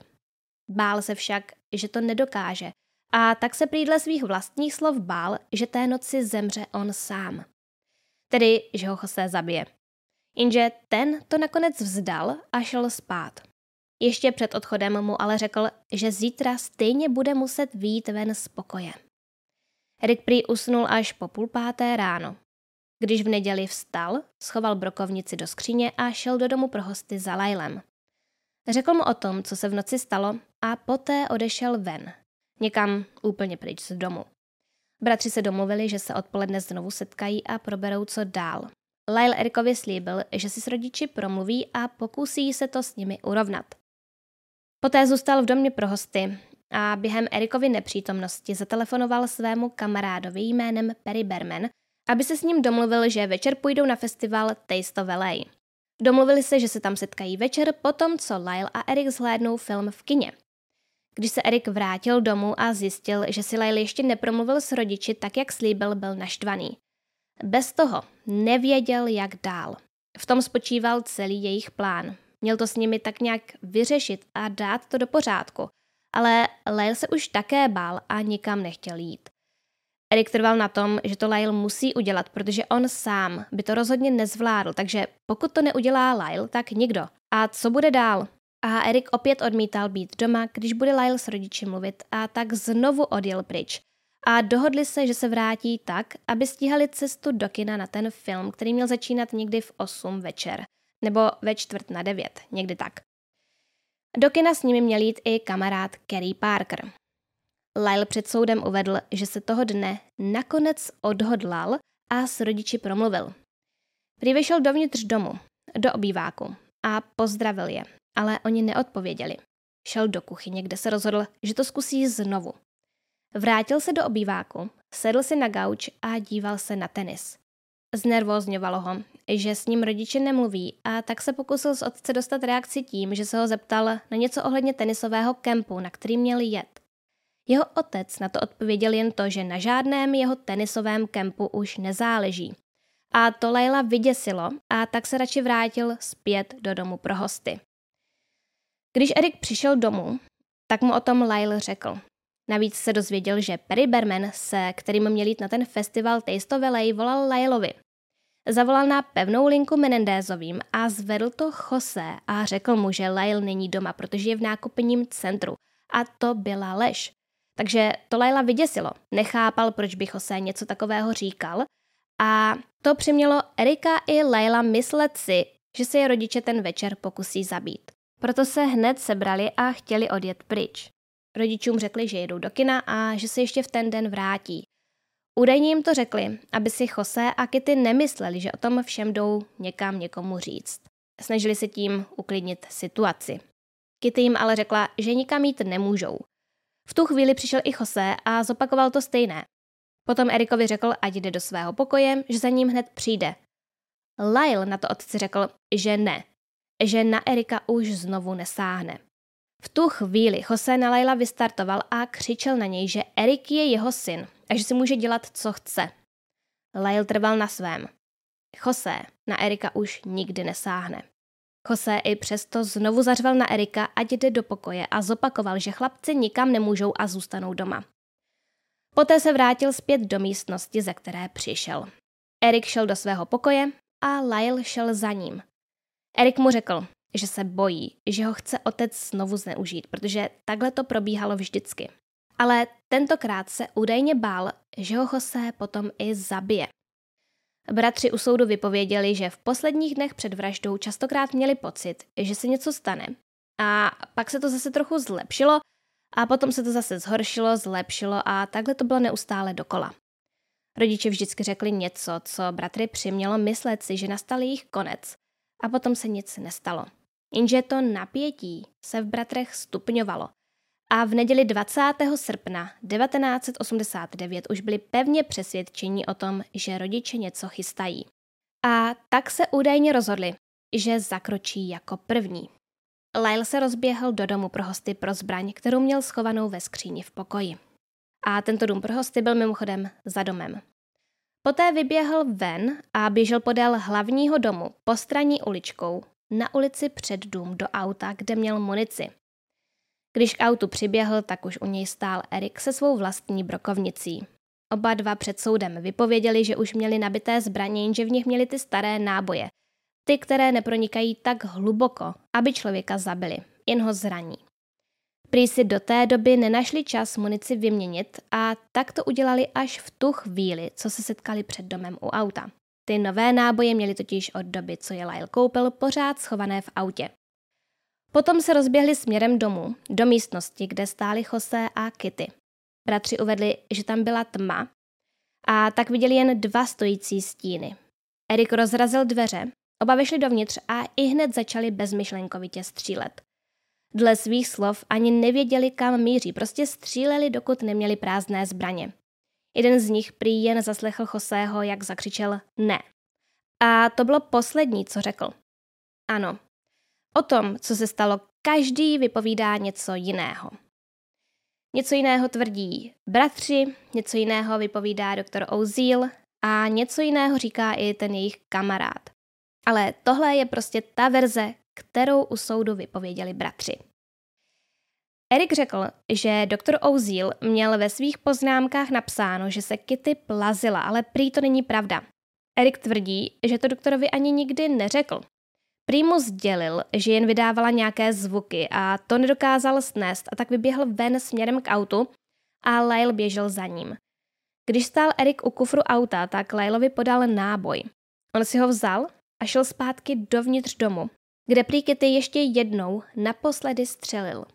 Bál se však, že to nedokáže a tak se prý dle svých vlastních slov bál, že té noci zemře on sám. Tedy, že ho Jose zabije. Jenže ten to nakonec vzdal a šel spát. Ještě před odchodem mu ale řekl, že zítra stejně bude muset výjít ven z pokoje. Erik prý usnul až po půl páté ráno. Když v neděli vstal, schoval brokovnici do skříně a šel do domu pro hosty za Lajlem. Řekl mu o tom, co se v noci stalo a poté odešel ven. Někam úplně pryč z domu. Bratři se domluvili, že se odpoledne znovu setkají a proberou co dál. Lyle Erikovi slíbil, že si s rodiči promluví a pokusí se to s nimi urovnat. Poté zůstal v domě pro hosty a během Erikovy nepřítomnosti zatelefonoval svému kamarádovi jménem Perry Berman, aby se s ním domluvil, že večer půjdou na festival Taste of LA. Domluvili se, že se tam setkají večer potom, co Lyle a Erik zhlédnou film v kině. Když se Erik vrátil domů a zjistil, že si Lyle ještě nepromluvil s rodiči tak, jak slíbil, byl naštvaný. Bez toho nevěděl, jak dál. V tom spočíval celý jejich plán. Měl to s nimi tak nějak vyřešit a dát to do pořádku. Ale Lyle se už také bál a nikam nechtěl jít. Erik trval na tom, že to Lyle musí udělat, protože on sám by to rozhodně nezvládl, takže pokud to neudělá Lyle, tak nikdo. A co bude dál? A Erik opět odmítal být doma, když bude Lyle s rodiči mluvit a tak znovu odjel pryč. A dohodli se, že se vrátí tak, aby stíhali cestu do kina na ten film, který měl začínat někdy v 8 večer nebo ve čtvrt na devět, někdy tak. Do kina s nimi měl jít i kamarád Kerry Parker. Lyle před soudem uvedl, že se toho dne nakonec odhodlal a s rodiči promluvil. Prý vyšel dovnitř domu, do obýváku a pozdravil je, ale oni neodpověděli. Šel do kuchyně, kde se rozhodl, že to zkusí znovu. Vrátil se do obýváku, sedl si na gauč a díval se na tenis. Znervózňovalo ho, že s ním rodiče nemluví a tak se pokusil z otce dostat reakci tím, že se ho zeptal na něco ohledně tenisového kempu, na který měl jet. Jeho otec na to odpověděl jen to, že na žádném jeho tenisovém kempu už nezáleží. A to Leila vyděsilo a tak se radši vrátil zpět do domu pro hosty. Když Erik přišel domů, tak mu o tom Lyle řekl. Navíc se dozvěděl, že Perry Berman, se kterým měl jít na ten festival Taste of LA, volal Lylovi. Zavolal na pevnou linku Menendezovým a zvedl to Jose a řekl mu, že Lyle není doma, protože je v nákupním centru. A to byla lež. Takže to Laila vyděsilo. Nechápal, proč by Jose něco takového říkal. A to přimělo Erika i Laila myslet si, že se je rodiče ten večer pokusí zabít. Proto se hned sebrali a chtěli odjet pryč. Rodičům řekli, že jedou do kina a že se ještě v ten den vrátí. Údajně jim to řekli, aby si Jose a Kitty nemysleli, že o tom všem jdou někam někomu říct. Snažili se tím uklidnit situaci. Kitty jim ale řekla, že nikam jít nemůžou. V tu chvíli přišel i Jose a zopakoval to stejné. Potom Erikovi řekl, ať jde do svého pokoje, že za ním hned přijde. Lyle na to otci řekl, že ne, že na Erika už znovu nesáhne. V tu chvíli Jose na Laila vystartoval a křičel na něj, že Erik je jeho syn a že si může dělat, co chce. Lyle trval na svém. Jose na Erika už nikdy nesáhne. Jose i přesto znovu zařval na Erika, ať jde do pokoje a zopakoval, že chlapci nikam nemůžou a zůstanou doma. Poté se vrátil zpět do místnosti, ze které přišel. Erik šel do svého pokoje a Lyle šel za ním. Erik mu řekl, že se bojí, že ho chce otec znovu zneužít, protože takhle to probíhalo vždycky. Ale tentokrát se údajně bál, že ho Jose potom i zabije. Bratři u soudu vypověděli, že v posledních dnech před vraždou častokrát měli pocit, že se něco stane. A pak se to zase trochu zlepšilo a potom se to zase zhoršilo, zlepšilo a takhle to bylo neustále dokola. Rodiče vždycky řekli něco, co bratry přimělo myslet si, že nastal jejich konec a potom se nic nestalo. Jenže to napětí se v bratrech stupňovalo a v neděli 20. srpna 1989 už byli pevně přesvědčeni o tom, že rodiče něco chystají. A tak se údajně rozhodli, že zakročí jako první. Lyle se rozběhl do domu pro hosty pro zbraň, kterou měl schovanou ve skříni v pokoji. A tento dům pro hosty byl mimochodem za domem. Poté vyběhl ven a běžel podél hlavního domu postranní uličkou na ulici před dům do auta, kde měl munici. Když k autu přiběhl, tak už u něj stál Erik se svou vlastní brokovnicí. Oba dva před soudem vypověděli, že už měli nabité zbraně, jenže v nich měli ty staré náboje. Ty, které nepronikají tak hluboko, aby člověka zabili, jen ho zraní. Prý si do té doby nenašli čas munici vyměnit a tak to udělali až v tu chvíli, co se setkali před domem u auta. Ty nové náboje měli totiž od doby, co je Lyle koupil, pořád schované v autě. Potom se rozběhli směrem domů, do místnosti, kde stáli Jose a Kitty. Bratři uvedli, že tam byla tma a tak viděli jen dva stojící stíny. Erik rozrazil dveře, oba vyšli dovnitř a i hned začali bezmyšlenkovitě střílet. Dle svých slov ani nevěděli, kam míří, prostě stříleli, dokud neměli prázdné zbraně. Jeden z nich prý jen zaslechl Joseho, jak zakřičel ne. A to bylo poslední, co řekl. Ano. O tom, co se stalo, každý vypovídá něco jiného. Něco jiného tvrdí bratři, něco jiného vypovídá doktor Ozil a něco jiného říká i ten jejich kamarád. Ale tohle je prostě ta verze, kterou u soudu vypověděli bratři. Erik řekl, že doktor Ozil měl ve svých poznámkách napsáno, že se Kitty plazila, ale prý to není pravda. Erik tvrdí, že to doktorovi ani nikdy neřekl. Prý mu sdělil, že jen vydávala nějaké zvuky a to nedokázal snést a tak vyběhl ven směrem k autu a Lyle běžel za ním. Když stál Erik u kufru auta, tak Lylovi podal náboj. On si ho vzal a šel zpátky dovnitř domu, kde prý Kitty ještě jednou naposledy střelil.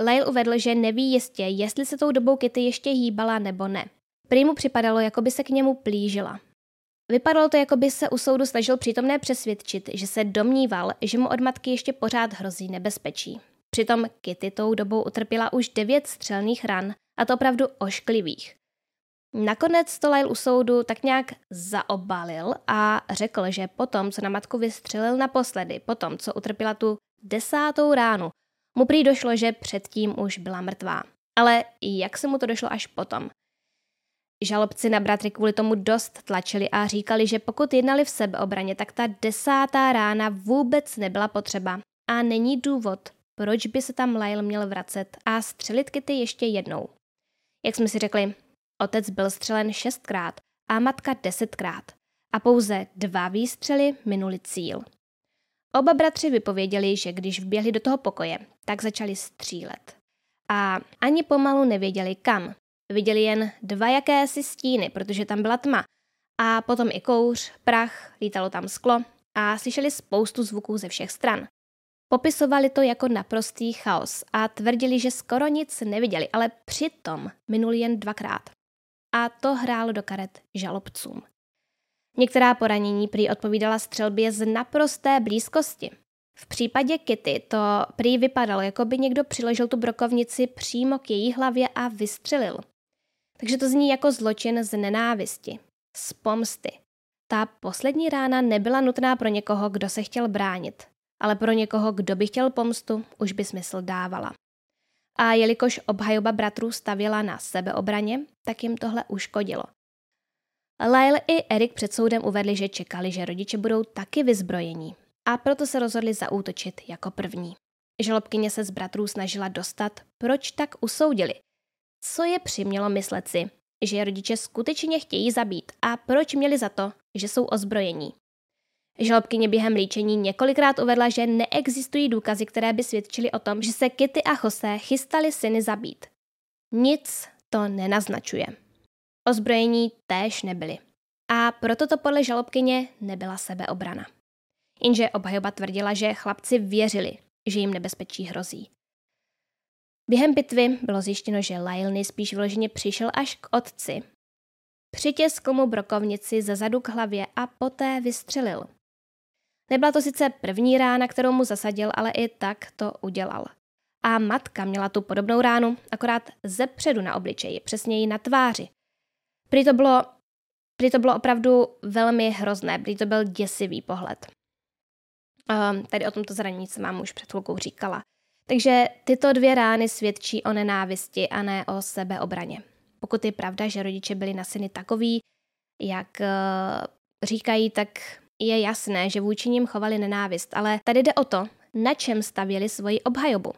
Lyle uvedl, že neví jistě, jestli se tou dobou Kitty ještě hýbala nebo ne. Prý mu připadalo, jako by se k němu plížila. Vypadalo to, jako by se u soudu snažil přítomné přesvědčit, že se domníval, že mu od matky ještě pořád hrozí nebezpečí. Přitom Kitty tou dobou utrpěla už devět střelných ran, a to opravdu ošklivých. Nakonec to Lyle u soudu tak nějak zaobalil a řekl, že potom, co na matku vystřelil naposledy, potom, co utrpěla tu desátou ránu, mu prý došlo, že předtím už byla mrtvá. Ale jak se mu to došlo až potom? Žalobci na bratry kvůli tomu dost tlačili a říkali, že pokud jednali v sebeobraně, tak ta desátá rána vůbec nebyla potřeba a není důvod, proč by se tam Lyle měl vracet a střelit Kitty ještě jednou. Jak jsme si řekli, otec byl střelen šestkrát a matka desetkrát a pouze dva výstřely minuli cíl. Oba bratři vypověděli, že když vběhli do toho pokoje, tak začali střílet. A ani pomalu nevěděli kam. Viděli jen dva jakési stíny, protože tam byla tma. A potom i kouř, prach, lítalo tam sklo a slyšeli spoustu zvuků ze všech stran. Popisovali to jako naprostý chaos a tvrdili, že skoro nic neviděli, ale přitom minuli jen dvakrát. A to hrálo do karet žalobcům. Některá poranění prý odpovídala střelbě z naprosté blízkosti. V případě Kitty to prý vypadalo, jako by někdo přiložil tu brokovnici přímo k její hlavě a vystřelil. Takže to zní jako zločin z nenávisti, z pomsty. Ta poslední rána nebyla nutná pro někoho, kdo se chtěl bránit, ale pro někoho, kdo by chtěl pomstu, už by smysl dávala. A jelikož obhajoba bratrů stavěla na sebeobraně, tak jim tohle uškodilo. Lyle i Erik před soudem uvedli, že čekali, že rodiče budou taky vyzbrojení a proto se rozhodli zaútočit jako první. Žalobkyně se z bratrů snažila dostat, proč tak usoudili. Co je přimělo myslet si, že rodiče skutečně chtějí zabít a proč měli za to, že jsou ozbrojení. Žalobkyně během líčení několikrát uvedla, že neexistují důkazy, které by svědčily o tom, že se Kitty a Jose chystali syny zabít. Nic to nenaznačuje. Ozbrojení též nebyli. A proto to podle žalobkyně nebyla sebeobrana. Jenže obhajoba tvrdila, že chlapci věřili, že jim nebezpečí hrozí. Během bitvy bylo zjištěno, že Lyle nejspíš vyloženě přišel až k otci. Přitěskl mu brokovnici ze zadu k hlavě a poté vystřelil. Nebyla to sice první rána, kterou mu zasadil, ale i tak to udělal. A matka měla tu podobnou ránu, akorát ze předu na obličeji, přesněji na tváři. Prý to bylo, prý to bylo opravdu velmi hrozné, prý to byl děsivý pohled. Um, tady o tomto zranění jsem vám už před chvilkou říkala. Takže tyto dvě rány svědčí o nenávisti a ne o sebeobraně. Pokud je pravda, že rodiče byli na syny takový, jak uh, říkají, tak je jasné, že vůči nim chovali nenávist, ale tady jde o to, na čem stavěli svoji obhajobu.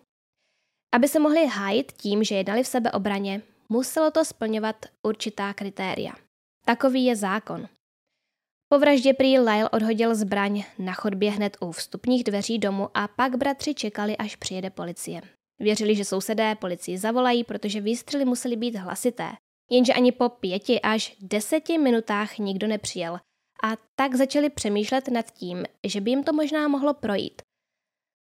Aby se mohli hájit tím, že jednali v sebeobraně, muselo to splňovat určitá kritéria. Takový je zákon. Po vraždě prý Lyle odhodil zbraň na chodbě hned u vstupních dveří domu a pak bratři čekali, až přijede policie. Věřili, že sousedé policii zavolají, protože výstřely musely být hlasité. Jenže ani po pěti až deseti minutách nikdo nepřijel. A tak začali přemýšlet nad tím, že by jim to možná mohlo projít.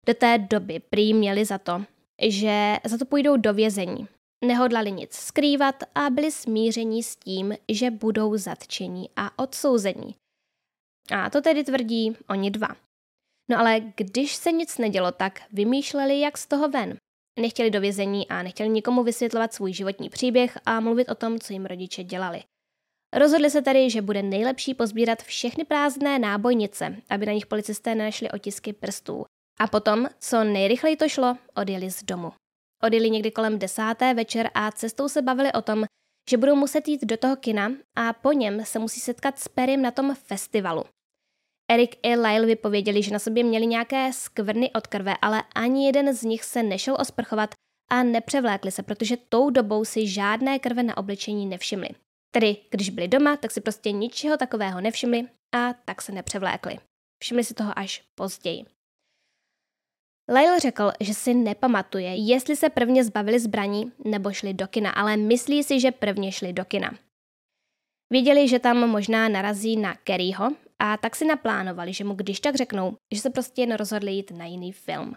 Do té doby prý měli za to, že za to půjdou do vězení. Nehodlali nic skrývat a byli smíření s tím, že budou zatčení a odsouzení. A to tedy tvrdí oni dva. No ale když se nic nedělo, tak vymýšleli, jak z toho ven. Nechtěli do vězení a nechtěli nikomu vysvětlovat svůj životní příběh a mluvit o tom, co jim rodiče dělali. Rozhodli se tedy, že bude nejlepší pozbírat všechny prázdné nábojnice, aby na nich policisté nenašli otisky prstů. A potom, co nejrychleji to šlo, odjeli z domu. Odjeli někdy kolem desáté večer a cestou se bavili o tom, že budou muset jít do toho kina a po něm se musí setkat s Perim na tom festivalu. Erik i Lyle vypověděli, že na sobě měli nějaké skvrny od krve, ale ani jeden z nich se nešel osprchovat a nepřevlékli se, protože tou dobou si žádné krve na obličení nevšimli. Tedy, když byli doma, tak si prostě ničeho takového nevšimli a tak se nepřevlékli. Všimli si toho až později. Lyle řekl, že si nepamatuje, jestli se prvně zbavili zbraní nebo šli do kina, ale myslí si, že prvně šli do kina. Viděli, že tam možná narazí na Kerryho a tak si naplánovali, že mu když tak řeknou, že se prostě jen rozhodli jít na jiný film.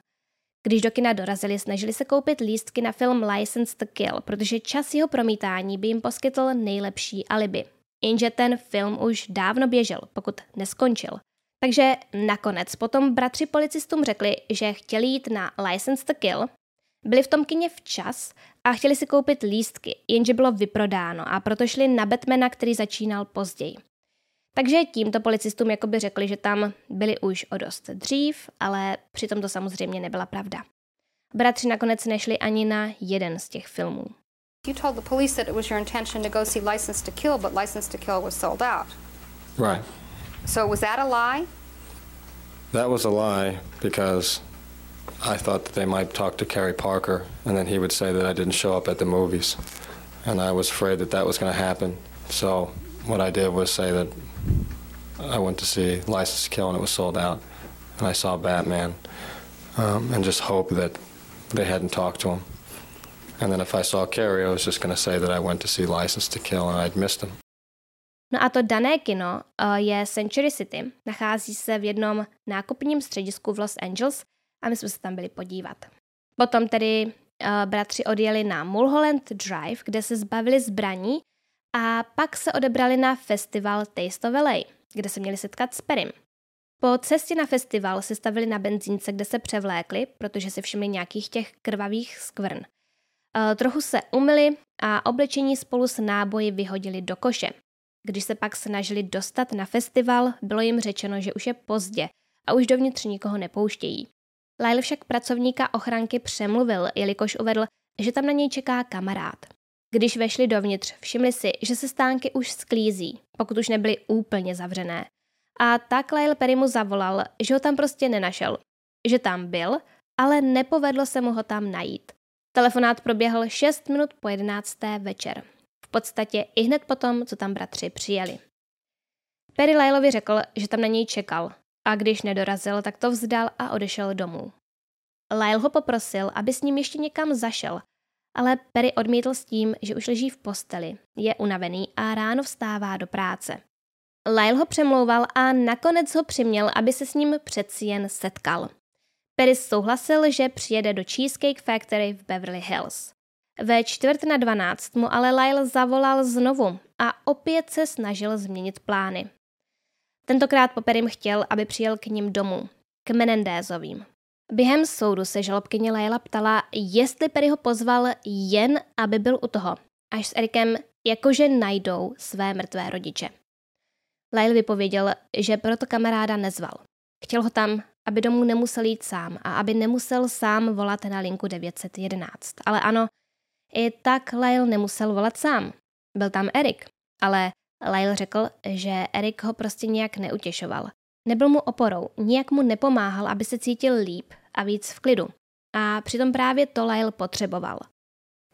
Když do kina dorazili, snažili se koupit lístky na film License to Kill, protože čas jeho promítání by jim poskytl nejlepší alibi. Jenže ten film už dávno běžel, pokud neskončil. Takže nakonec potom bratři policistům řekli, že chtěli jít na License to Kill, byli v tom kině včas a chtěli si koupit lístky, jenže bylo vyprodáno a proto šli na Batmana, který začínal později. Takže tímto policistům jakoby řekli, že tam byli už o dost dřív, ale přitom to samozřejmě nebyla pravda. Bratři nakonec nešli ani na jeden z těch filmů. You told the police that it was your intention to go see License to Kill, but License to Kill was sold out. Right. So was that a lie? That was a lie because I thought that they might talk to Kerry Parker and then he would say that I didn't show up at the movies. And I was afraid that that was going to happen. So what I did was say that I went to see License to Kill and it was sold out. And I saw Batman um, and just hope that they hadn't talked to him. And then if I saw Kerry, I was just going to say that I went to see License to Kill and I'd missed him. No a to dané kino uh, je Century City. Nachází se v jednom nákupním středisku v Los Angeles a my jsme se tam byli podívat. Potom tedy uh, bratři odjeli na Mulholland Drive, kde se zbavili zbraní a pak se odebrali na festival Taste of LA, kde se měli setkat s Perim. Po cestě na festival se stavili na benzínce, kde se převlékli, protože si všimli nějakých těch krvavých skvrn. Uh, trochu se umyli a oblečení spolu s náboji vyhodili do koše. Když se pak snažili dostat na festival, bylo jim řečeno, že už je pozdě a už dovnitř nikoho nepouštějí. Lyle však pracovníka ochranky přemluvil, jelikož uvedl, že tam na něj čeká kamarád. Když vešli dovnitř, všimli si, že se stánky už sklízí, pokud už nebyly úplně zavřené. A tak Lyle Perry mu zavolal, že ho tam prostě nenašel. Že tam byl, ale nepovedlo se mu ho tam najít. Telefonát proběhl 6 minut po 11. večer. Podstatě i hned potom, co tam bratři přijeli. Perry Lylovi řekl, že tam na něj čekal a když nedorazil, tak to vzdal a odešel domů. Lyle ho poprosil, aby s ním ještě někam zašel, ale Perry odmítl s tím, že už leží v posteli, je unavený a ráno vstává do práce. Lyle ho přemlouval a nakonec ho přiměl, aby se s ním přeci jen setkal. Perry souhlasil, že přijede do Cheesecake Factory v Beverly Hills. Ve čtvrt na dvanáct mu ale Lyle zavolal znovu a opět se snažil změnit plány. Tentokrát Popperim chtěl, aby přijel k ním domů, k Menendézovým. Během soudu se žalobkyně Laila ptala, jestli Perry ho pozval jen, aby byl u toho, až s Erikem jakože najdou své mrtvé rodiče. Lyle vypověděl, že proto kamaráda nezval. Chtěl ho tam, aby domů nemusel jít sám a aby nemusel sám volat na linku 911. Ale ano, i tak Lyle nemusel volat sám. Byl tam Erik, ale Lyle řekl, že Erik ho prostě nějak neutěšoval. Nebyl mu oporou, nijak mu nepomáhal, aby se cítil líp a víc v klidu. A přitom právě to Lyle potřeboval.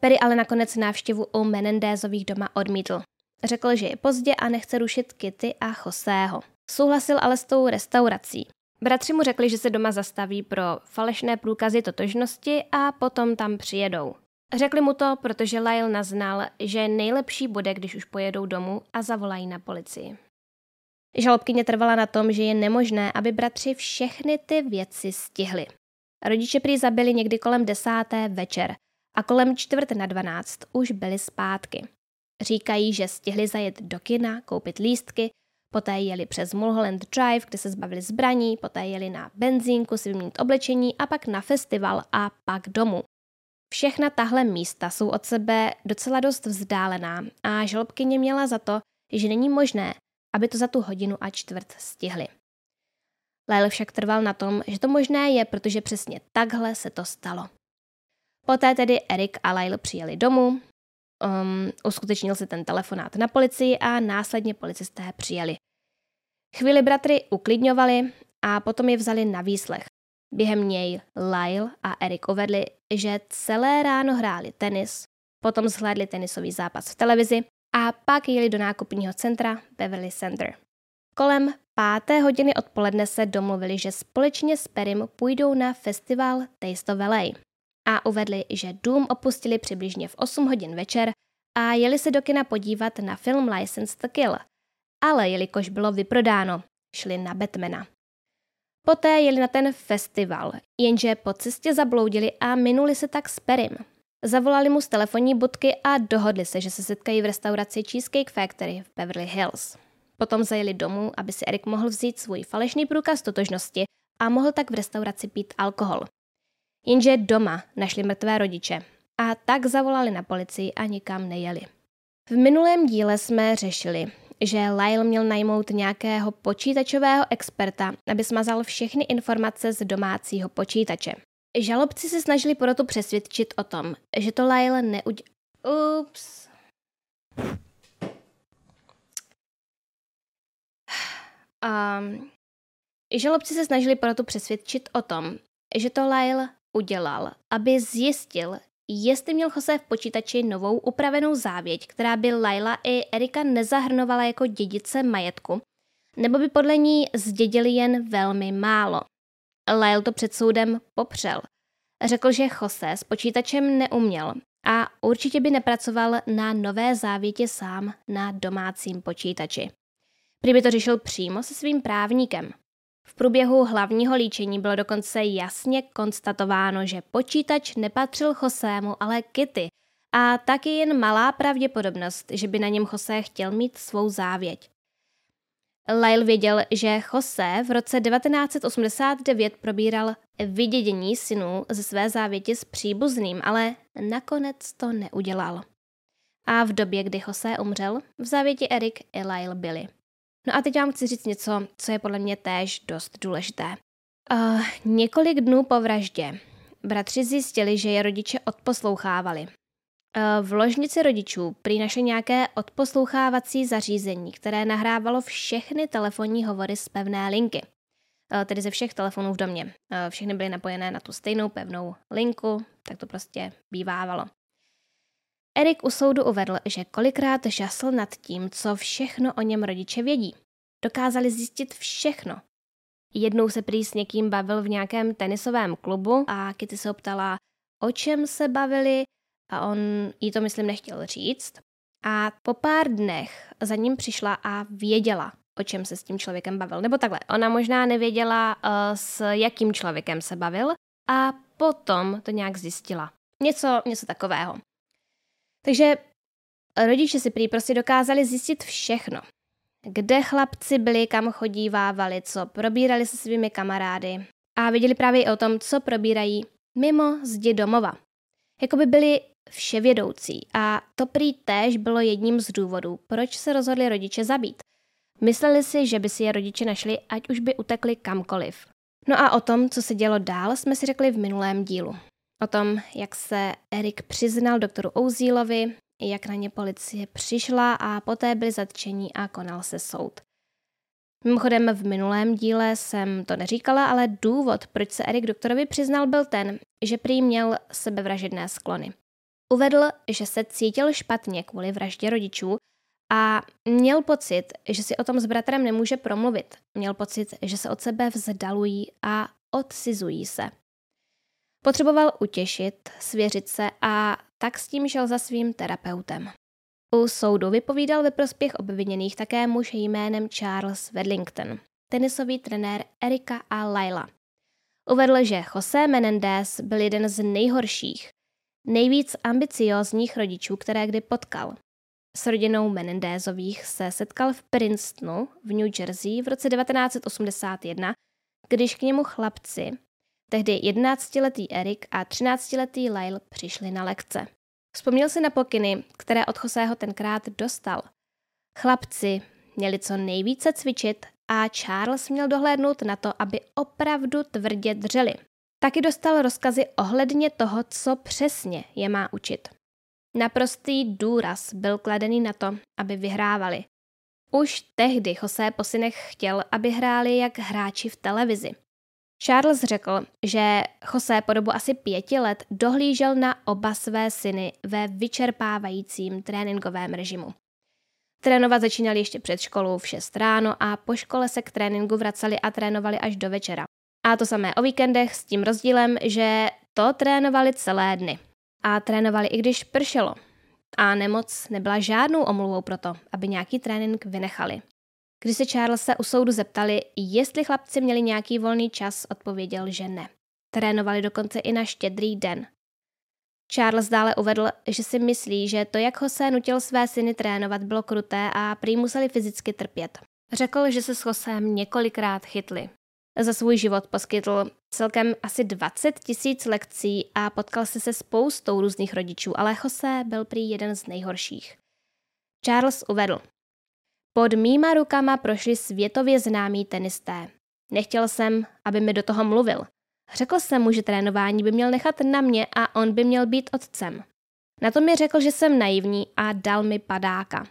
Perry ale nakonec návštěvu u Menendézových doma odmítl. Řekl, že je pozdě a nechce rušit Kitty a Joseho. Souhlasil ale s tou restaurací. Bratři mu řekli, že se doma zastaví pro falešné průkazy totožnosti a potom tam přijedou. Řekli mu to, protože Lyle naznal, že nejlepší bude, když už pojedou domů a zavolají na policii. Žalobkyně trvala na tom, že je nemožné, aby bratři všechny ty věci stihli. Rodiče prý zabili někdy kolem desáté večer a kolem čtvrt na dvanáct už byli zpátky. Říkají, že stihli zajet do kina, koupit lístky, poté jeli přes Mulholland Drive, kde se zbavili zbraní, poté jeli na benzínku si vyměnit oblečení a pak na festival a pak domů. Všechna tahle místa jsou od sebe docela dost vzdálená a žalobkyně měla za to, že není možné, aby to za tu hodinu a čtvrt stihli. Lyle však trval na tom, že to možné je, protože přesně takhle se to stalo. Poté tedy Erik a Lyle přijeli domů, um, uskutečnil se ten telefonát na policii a následně policisté přijeli. Chvíli bratry uklidňovali a potom je vzali na výslech. Během něj Lyle a Erik uvedli, že celé ráno hráli tenis, potom zhlédli tenisový zápas v televizi a pak jeli do nákupního centra Beverly Center. Kolem páté hodiny odpoledne se domluvili, že společně s Perim půjdou na festival Taste of LA a uvedli, že dům opustili přibližně v 8 hodin večer a jeli se do kina podívat na film License to Kill. Ale jelikož bylo vyprodáno, šli na Batmana. Poté jeli na ten festival, jenže po cestě zabloudili a minuli se tak s Perim. Zavolali mu z telefonní budky a dohodli se, že se setkají v restauraci Cheesecake Factory v Beverly Hills. Potom zajeli domů, aby si Erik mohl vzít svůj falešný průkaz totožnosti a mohl tak v restauraci pít alkohol. Jenže doma našli mrtvé rodiče a tak zavolali na policii a nikam nejeli. V minulém díle jsme řešili, že Lyle měl najmout nějakého počítačového experta, aby smazal všechny informace z domácího počítače. Žalobci se snažili porotu přesvědčit o tom, že to Lyle neudělal Ups. Um, žalobci se snažili proto přesvědčit o tom, že to Lyle udělal, aby zjistil, jestli měl Jose v počítači novou upravenou závěť, která by Laila i Erika nezahrnovala jako dědice majetku, nebo by podle ní zdědili jen velmi málo. Lyle to před soudem popřel. Řekl, že Jose s počítačem neuměl a určitě by nepracoval na nové závětě sám na domácím počítači. Prý by to řešil přímo se svým právníkem. V průběhu hlavního líčení bylo dokonce jasně konstatováno, že počítač nepatřil Chosému, ale Kitty a taky jen malá pravděpodobnost, že by na něm José chtěl mít svou závěť. Lyle věděl, že José v roce 1989 probíral vydědění synů ze své závěti s příbuzným, ale nakonec to neudělal. A v době, kdy José umřel, v závěti Erik i Lyle byli. No a teď vám chci říct něco, co je podle mě též dost důležité. Uh, několik dnů po vraždě bratři zjistili, že je rodiče odposlouchávali. Uh, v ložnici rodičů prý našli nějaké odposlouchávací zařízení, které nahrávalo všechny telefonní hovory z pevné linky. Uh, tedy ze všech telefonů v domě. Uh, všechny byly napojené na tu stejnou pevnou linku, tak to prostě bývávalo. Erik u soudu uvedl, že kolikrát žasl nad tím, co všechno o něm rodiče vědí. Dokázali zjistit všechno. Jednou se prý s někým bavil v nějakém tenisovém klubu a Kitty se optala, o čem se bavili a on jí to myslím nechtěl říct. A po pár dnech za ním přišla a věděla, o čem se s tím člověkem bavil. Nebo takhle, ona možná nevěděla, uh, s jakým člověkem se bavil a potom to nějak zjistila. Něco, něco takového. Takže rodiče si prý prostě dokázali zjistit všechno. Kde chlapci byli, kam chodívávali, co probírali se svými kamarády a věděli právě i o tom, co probírají mimo zdi domova. Jakoby byli vševědoucí a to prý též bylo jedním z důvodů, proč se rozhodli rodiče zabít. Mysleli si, že by si je rodiče našli, ať už by utekli kamkoliv. No a o tom, co se dělo dál, jsme si řekli v minulém dílu. O tom, jak se Erik přiznal doktoru Ouzílovi, jak na ně policie přišla a poté byli zatčení a konal se soud. Mimochodem v minulém díle jsem to neříkala, ale důvod, proč se Erik doktorovi přiznal, byl ten, že prý měl sebevražedné sklony. Uvedl, že se cítil špatně kvůli vraždě rodičů a měl pocit, že si o tom s bratrem nemůže promluvit. Měl pocit, že se od sebe vzdalují a odcizují se. Potřeboval utěšit, svěřit se a tak s tím šel za svým terapeutem. U soudu vypovídal ve prospěch obviněných také muž jménem Charles Wedlington, tenisový trenér Erika a Laila. Uvedl, že José Menendez byl jeden z nejhorších, nejvíc ambiciózních rodičů, které kdy potkal. S rodinou Menendezových se setkal v Princetonu v New Jersey v roce 1981, když k němu chlapci, Tehdy 11-letý Erik a 13-letý Lyle přišli na lekce. Vzpomněl si na pokyny, které od Joseho tenkrát dostal. Chlapci měli co nejvíce cvičit a Charles měl dohlédnout na to, aby opravdu tvrdě dřeli. Taky dostal rozkazy ohledně toho, co přesně je má učit. Naprostý důraz byl kladený na to, aby vyhrávali. Už tehdy José po synech chtěl, aby hráli jak hráči v televizi. Charles řekl, že José po dobu asi pěti let dohlížel na oba své syny ve vyčerpávajícím tréninkovém režimu. Trénovat začínali ještě před školou v 6 ráno a po škole se k tréninku vraceli a trénovali až do večera. A to samé o víkendech s tím rozdílem, že to trénovali celé dny. A trénovali i když pršelo. A nemoc nebyla žádnou omluvou pro to, aby nějaký trénink vynechali. Když se Charlesa u soudu zeptali, jestli chlapci měli nějaký volný čas, odpověděl, že ne. Trénovali dokonce i na štědrý den. Charles dále uvedl, že si myslí, že to, jak Jose nutil své syny trénovat, bylo kruté a prý museli fyzicky trpět. Řekl, že se s Josem několikrát chytli. Za svůj život poskytl celkem asi 20 tisíc lekcí a potkal se se spoustou různých rodičů, ale Jose byl prý jeden z nejhorších. Charles uvedl, pod mýma rukama prošli světově známí tenisté. Nechtěl jsem, aby mi do toho mluvil. Řekl jsem mu, že trénování by měl nechat na mě a on by měl být otcem. Na to mi řekl, že jsem naivní a dal mi padáka.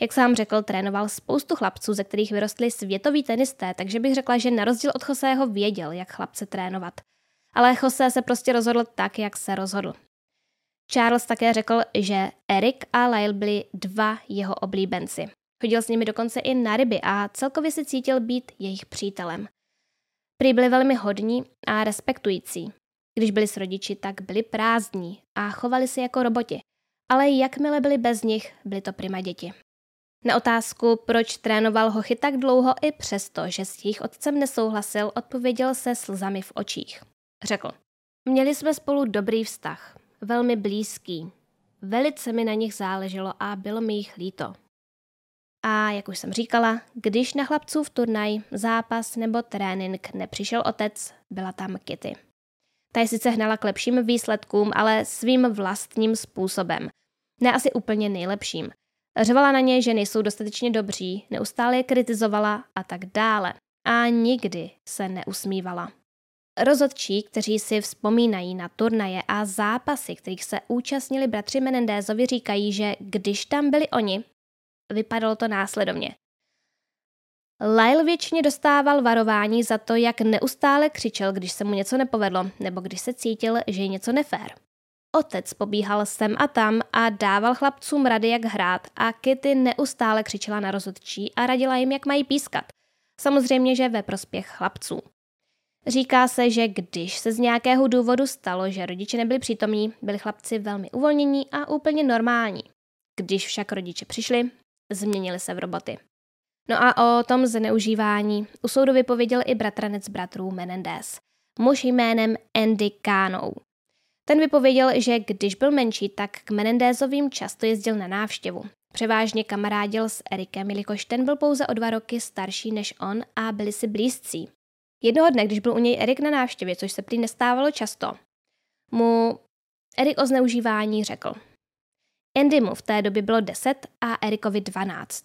Jak sám řekl, trénoval spoustu chlapců, ze kterých vyrostli světoví tenisté, takže bych řekla, že na rozdíl od Joseho věděl, jak chlapce trénovat. Ale Jose se prostě rozhodl tak, jak se rozhodl. Charles také řekl, že Eric a Lyle byli dva jeho oblíbenci. Chodil s nimi dokonce i na ryby a celkově si cítil být jejich přítelem. Prý byli velmi hodní a respektující. Když byli s rodiči, tak byli prázdní a chovali se jako roboti. Ale jakmile byli bez nich, byli to prima děti. Na otázku, proč trénoval hochy tak dlouho i přesto, že s jejich otcem nesouhlasil, odpověděl se slzami v očích. Řekl, měli jsme spolu dobrý vztah, velmi blízký. Velice mi na nich záleželo a bylo mi jich líto. A jak už jsem říkala, když na chlapců v turnaj, zápas nebo trénink nepřišel otec, byla tam Kitty. Ta je sice hnala k lepším výsledkům, ale svým vlastním způsobem. Ne asi úplně nejlepším. Řvala na ně, že nejsou dostatečně dobří, neustále je kritizovala a tak dále. A nikdy se neusmívala. Rozhodčí, kteří si vzpomínají na turnaje a zápasy, kterých se účastnili bratři Menendézovi, říkají, že když tam byli oni, vypadalo to následovně. Lyle většině dostával varování za to, jak neustále křičel, když se mu něco nepovedlo, nebo když se cítil, že je něco nefér. Otec pobíhal sem a tam a dával chlapcům rady, jak hrát a Kitty neustále křičela na rozhodčí a radila jim, jak mají pískat. Samozřejmě, že ve prospěch chlapců. Říká se, že když se z nějakého důvodu stalo, že rodiče nebyli přítomní, byli chlapci velmi uvolnění a úplně normální. Když však rodiče přišli, změnili se v roboty. No a o tom zneužívání u soudu vypověděl i bratranec bratrů Menendez, muž jménem Andy Kánou. Ten vypověděl, že když byl menší, tak k Menendezovým často jezdil na návštěvu. Převážně kamarádil s Erikem, jelikož ten byl pouze o dva roky starší než on a byli si blízcí. Jednoho dne, když byl u něj Erik na návštěvě, což se prý nestávalo často, mu Erik o zneužívání řekl. Andy mu v té době bylo 10 a Erikovi 12.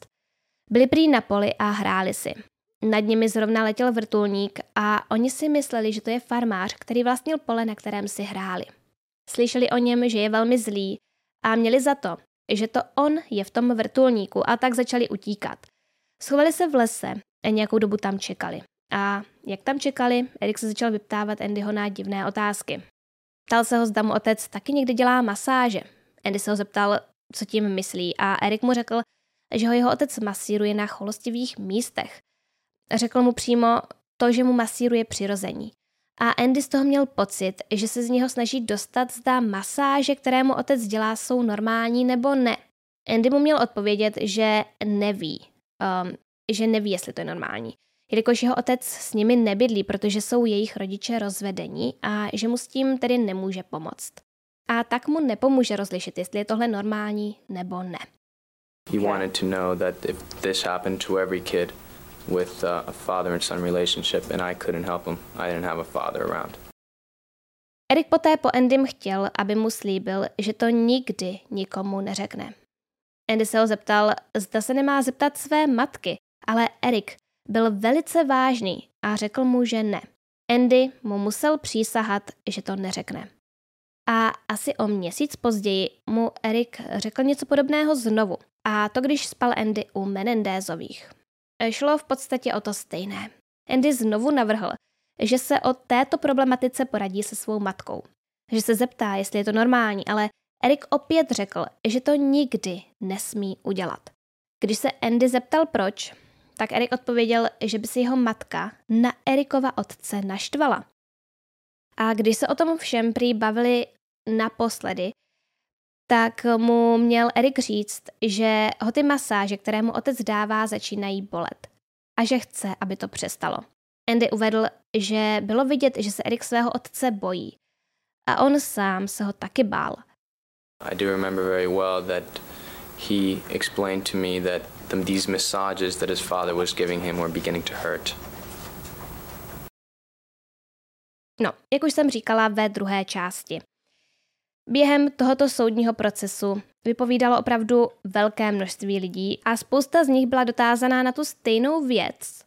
Byli prý na poli a hráli si. Nad nimi zrovna letěl vrtulník a oni si mysleli, že to je farmář, který vlastnil pole, na kterém si hráli. Slyšeli o něm, že je velmi zlý a měli za to, že to on je v tom vrtulníku a tak začali utíkat. Schovali se v lese a nějakou dobu tam čekali. A jak tam čekali, Erik se začal vyptávat Andyho na divné otázky. Ptal se ho, zda mu otec taky někdy dělá masáže. Andy se ho zeptal, co tím myslí a Erik mu řekl, že ho jeho otec masíruje na cholostivých místech. Řekl mu přímo to, že mu masíruje přirození. A Andy z toho měl pocit, že se z něho snaží dostat, zda masáže, které mu otec dělá, jsou normální nebo ne. Andy mu měl odpovědět, že neví, um, že neví, jestli to je normální jelikož jeho otec s nimi nebydlí, protože jsou jejich rodiče rozvedení a že mu s tím tedy nemůže pomoct. A tak mu nepomůže rozlišit, jestli je tohle normální nebo ne. He wanted to know that if this happened to every kid with uh, a father and son relationship and I couldn't help him, I didn't have a father around. Erik poté po Endym chtěl, aby mu slíbil, že to nikdy nikomu neřekne. Andy se ho zeptal, zda se nemá zeptat své matky, ale Erik byl velice vážný a řekl mu, že ne. Andy mu musel přísahat, že to neřekne. A asi o měsíc později mu Erik řekl něco podobného znovu. A to když spal Andy u Menendézových. Šlo v podstatě o to stejné. Andy znovu navrhl, že se o této problematice poradí se svou matkou. Že se zeptá, jestli je to normální, ale Erik opět řekl, že to nikdy nesmí udělat. Když se Andy zeptal proč, tak Erik odpověděl, že by si jeho matka na Erikova otce naštvala. A když se o tom všem prý bavili naposledy, tak mu měl Erik říct, že ho ty masáže, které mu otec dává, začínají bolet a že chce, aby to přestalo. Andy uvedl, že bylo vidět, že se Erik svého otce bojí a on sám se ho taky bál. I do remember very well that he explained to me that these massages that his father was giving him were beginning to hurt. No, jak už jsem říkala ve druhé části. Během tohoto soudního procesu vypovídalo opravdu velké množství lidí a spousta z nich byla dotázaná na tu stejnou věc.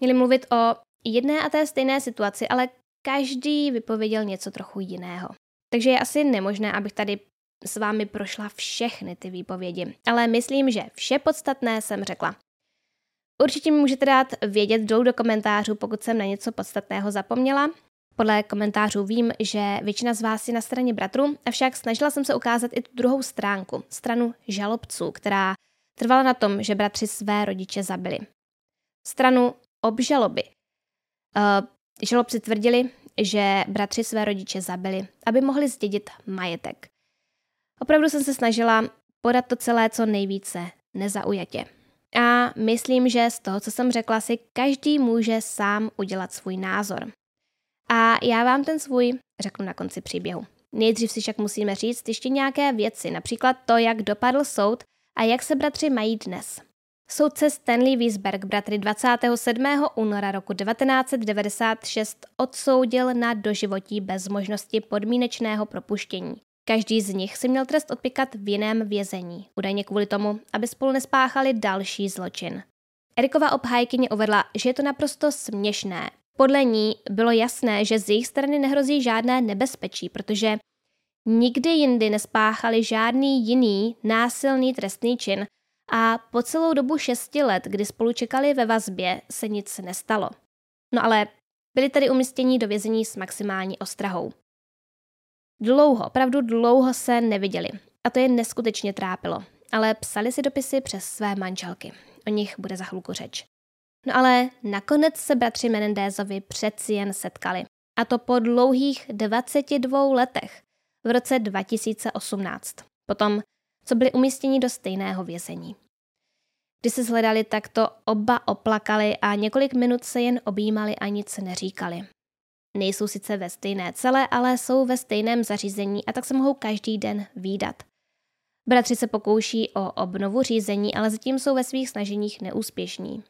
Měli mluvit o jedné a té stejné situaci, ale každý vypověděl něco trochu jiného. Takže je asi nemožné, abych tady s vámi prošla všechny ty výpovědi, ale myslím, že vše podstatné jsem řekla. Určitě mi můžete dát vědět dolů do komentářů, pokud jsem na něco podstatného zapomněla. Podle komentářů vím, že většina z vás je na straně bratru, avšak snažila jsem se ukázat i tu druhou stránku, stranu žalobců, která trvala na tom, že bratři své rodiče zabili. Stranu obžaloby. Uh, žalobci tvrdili, že bratři své rodiče zabili, aby mohli zdědit majetek. Opravdu jsem se snažila podat to celé co nejvíce nezaujatě. A myslím, že z toho, co jsem řekla, si každý může sám udělat svůj názor. A já vám ten svůj řeknu na konci příběhu. Nejdřív si však musíme říct ještě nějaké věci, například to, jak dopadl soud a jak se bratři mají dnes. Soudce Stanley Wiesberg bratry 27. února roku 1996 odsoudil na doživotí bez možnosti podmínečného propuštění. Každý z nich si měl trest odpikat v jiném vězení, údajně kvůli tomu, aby spolu nespáchali další zločin. Erikova obhájkyně uvedla, že je to naprosto směšné. Podle ní bylo jasné, že z jejich strany nehrozí žádné nebezpečí, protože nikdy jindy nespáchali žádný jiný násilný trestný čin a po celou dobu šesti let, kdy spolu čekali ve vazbě, se nic nestalo. No ale byli tedy umístěni do vězení s maximální ostrahou. Dlouho, opravdu dlouho se neviděli a to je neskutečně trápilo, ale psali si dopisy přes své manželky. O nich bude za chvilku řeč. No ale nakonec se bratři Menendézovi přeci jen setkali. A to po dlouhých 22 letech v roce 2018. Potom, co byli umístěni do stejného vězení. Když se zhledali, tak to oba oplakali a několik minut se jen objímali a nic neříkali. Nejsou sice ve stejné celé, ale jsou ve stejném zařízení a tak se mohou každý den výdat. Bratři se pokouší o obnovu řízení, ale zatím jsou ve svých snaženích neúspěšní.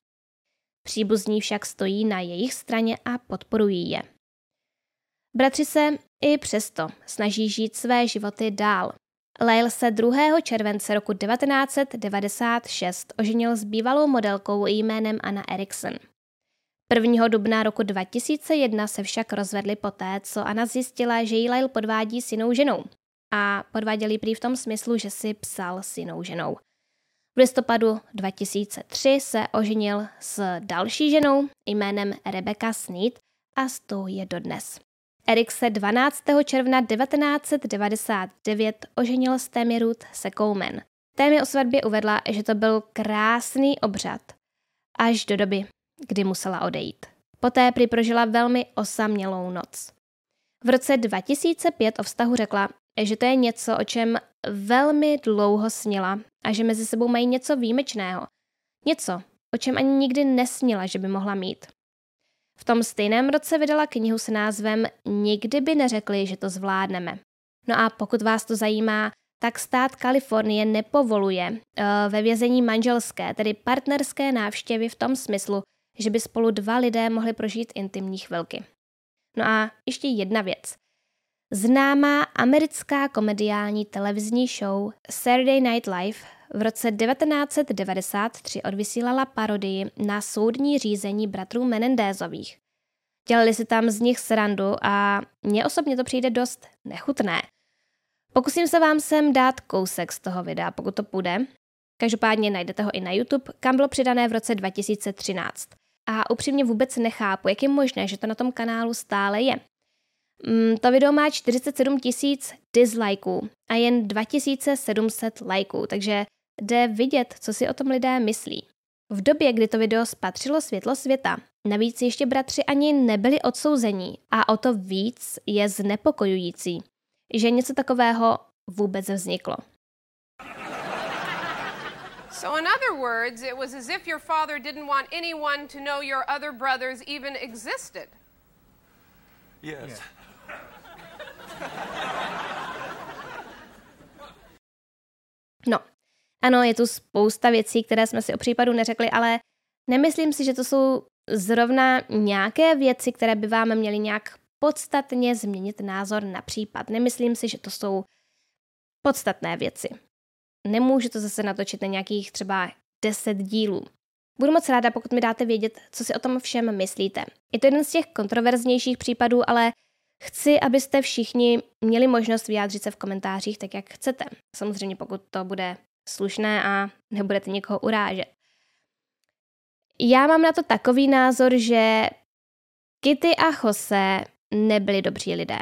Příbuzní však stojí na jejich straně a podporují je. Bratři se i přesto snaží žít své životy dál. Lyle se 2. července roku 1996 oženil s bývalou modelkou jménem Anna Erickson. 1. dubna roku 2001 se však rozvedli poté, co Anna zjistila, že jí Lyle podvádí s jinou ženou. A podváděli prý v tom smyslu, že si psal s jinou ženou. V listopadu 2003 se oženil s další ženou jménem Rebecca Sneed a s tou je dodnes. Erik se 12. června 1999 oženil s Tammy Ruth Secouman. Tammy o svatbě uvedla, že to byl krásný obřad, až do doby, kdy musela odejít. Poté prý prožila velmi osamělou noc. V roce 2005 o vztahu řekla, že to je něco, o čem velmi dlouho snila a že mezi sebou mají něco výjimečného. Něco, o čem ani nikdy nesnila, že by mohla mít. V tom stejném roce vydala knihu s názvem Nikdy by neřekli, že to zvládneme. No a pokud vás to zajímá, tak stát Kalifornie nepovoluje uh, ve vězení manželské, tedy partnerské návštěvy v tom smyslu, že by spolu dva lidé mohli prožít intimní chvilky. No a ještě jedna věc. Známá americká komediální televizní show Saturday Night Live v roce 1993 odvysílala parodii na soudní řízení bratrů Menendézových. Dělali si tam z nich srandu a mně osobně to přijde dost nechutné. Pokusím se vám sem dát kousek z toho videa, pokud to půjde. Každopádně najdete ho i na YouTube, kam bylo přidané v roce 2013. A upřímně vůbec nechápu, jak je možné, že to na tom kanálu stále je. Mm, to video má 47 tisíc dislikeů a jen 2700 lajků, takže jde vidět, co si o tom lidé myslí. V době, kdy to video spatřilo světlo světa, navíc ještě bratři ani nebyli odsouzení a o to víc je znepokojující, že něco takového vůbec vzniklo. So, in other words, it was as if your father didn't want anyone to know your other brothers even existed. Yes. Yeah. No, ano, je tu spousta věcí, které jsme si o případu neřekli, ale nemyslím si, že to jsou zrovna nějaké věci, které by vám měly nějak podstatně změnit názor na případ. Nemyslím si, že to jsou podstatné věci. Nemůžu to zase natočit na nějakých třeba 10 dílů. Budu moc ráda, pokud mi dáte vědět, co si o tom všem myslíte. Je to jeden z těch kontroverznějších případů, ale Chci, abyste všichni měli možnost vyjádřit se v komentářích tak, jak chcete. Samozřejmě pokud to bude slušné a nebudete někoho urážet. Já mám na to takový názor, že Kitty a Jose nebyli dobří lidé.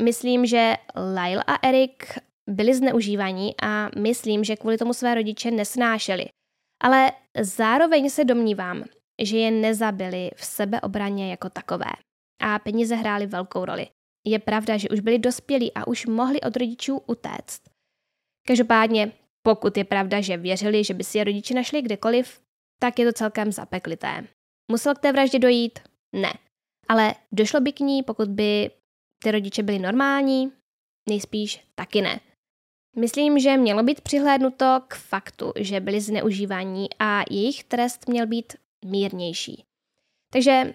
Myslím, že Lyle a Eric byli zneužívaní a myslím, že kvůli tomu své rodiče nesnášeli. Ale zároveň se domnívám, že je nezabili v sebeobraně jako takové. A peníze hrály velkou roli. Je pravda, že už byli dospělí a už mohli od rodičů utéct. Každopádně, pokud je pravda, že věřili, že by si je rodiče našli kdekoliv, tak je to celkem zapeklité. Musel k té vraždě dojít? Ne. Ale došlo by k ní, pokud by ty rodiče byli normální? Nejspíš taky ne. Myslím, že mělo být přihlédnuto k faktu, že byli zneužívaní a jejich trest měl být mírnější. Takže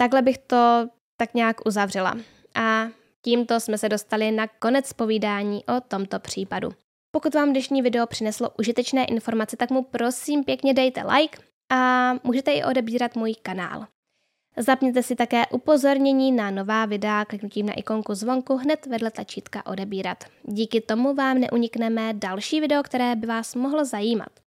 takhle bych to tak nějak uzavřela. A tímto jsme se dostali na konec povídání o tomto případu. Pokud vám dnešní video přineslo užitečné informace, tak mu prosím pěkně dejte like a můžete i odebírat můj kanál. Zapněte si také upozornění na nová videa kliknutím na ikonku zvonku hned vedle tlačítka odebírat. Díky tomu vám neunikne mé další video, které by vás mohlo zajímat.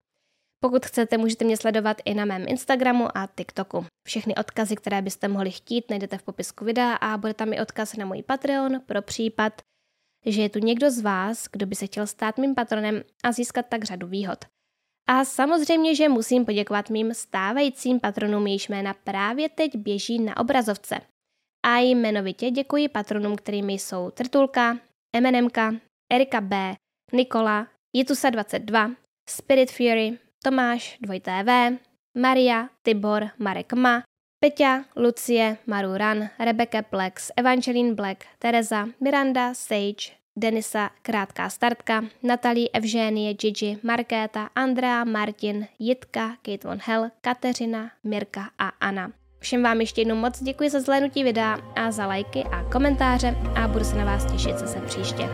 Pokud chcete, můžete mě sledovat i na mém Instagramu a TikToku. Všechny odkazy, které byste mohli chtít, najdete v popisku videa a bude tam i odkaz na můj Patreon pro případ, že je tu někdo z vás, kdo by se chtěl stát mým patronem a získat tak řadu výhod. A samozřejmě, že musím poděkovat mým stávajícím patronům, jejichž jména právě teď běží na obrazovce. A jmenovitě děkuji patronům, kterými jsou Trtulka, MNMka, Erika B, Nikola, Jitusa22, Spirit Fury, Tomáš 2TV, Maria, Tibor, Marek Ma, Peťa, Lucie, Maru Ran, Rebecca Plex, Evangeline Black, Teresa, Miranda, Sage, Denisa, Krátká startka, Natalie, Evženie, Gigi, Markéta, Andrea, Martin, Jitka, Kate Von Hell, Kateřina, Mirka a Anna. Všem vám ještě jednou moc děkuji za zhlédnutí videa a za lajky a komentáře a budu se na vás těšit zase příště.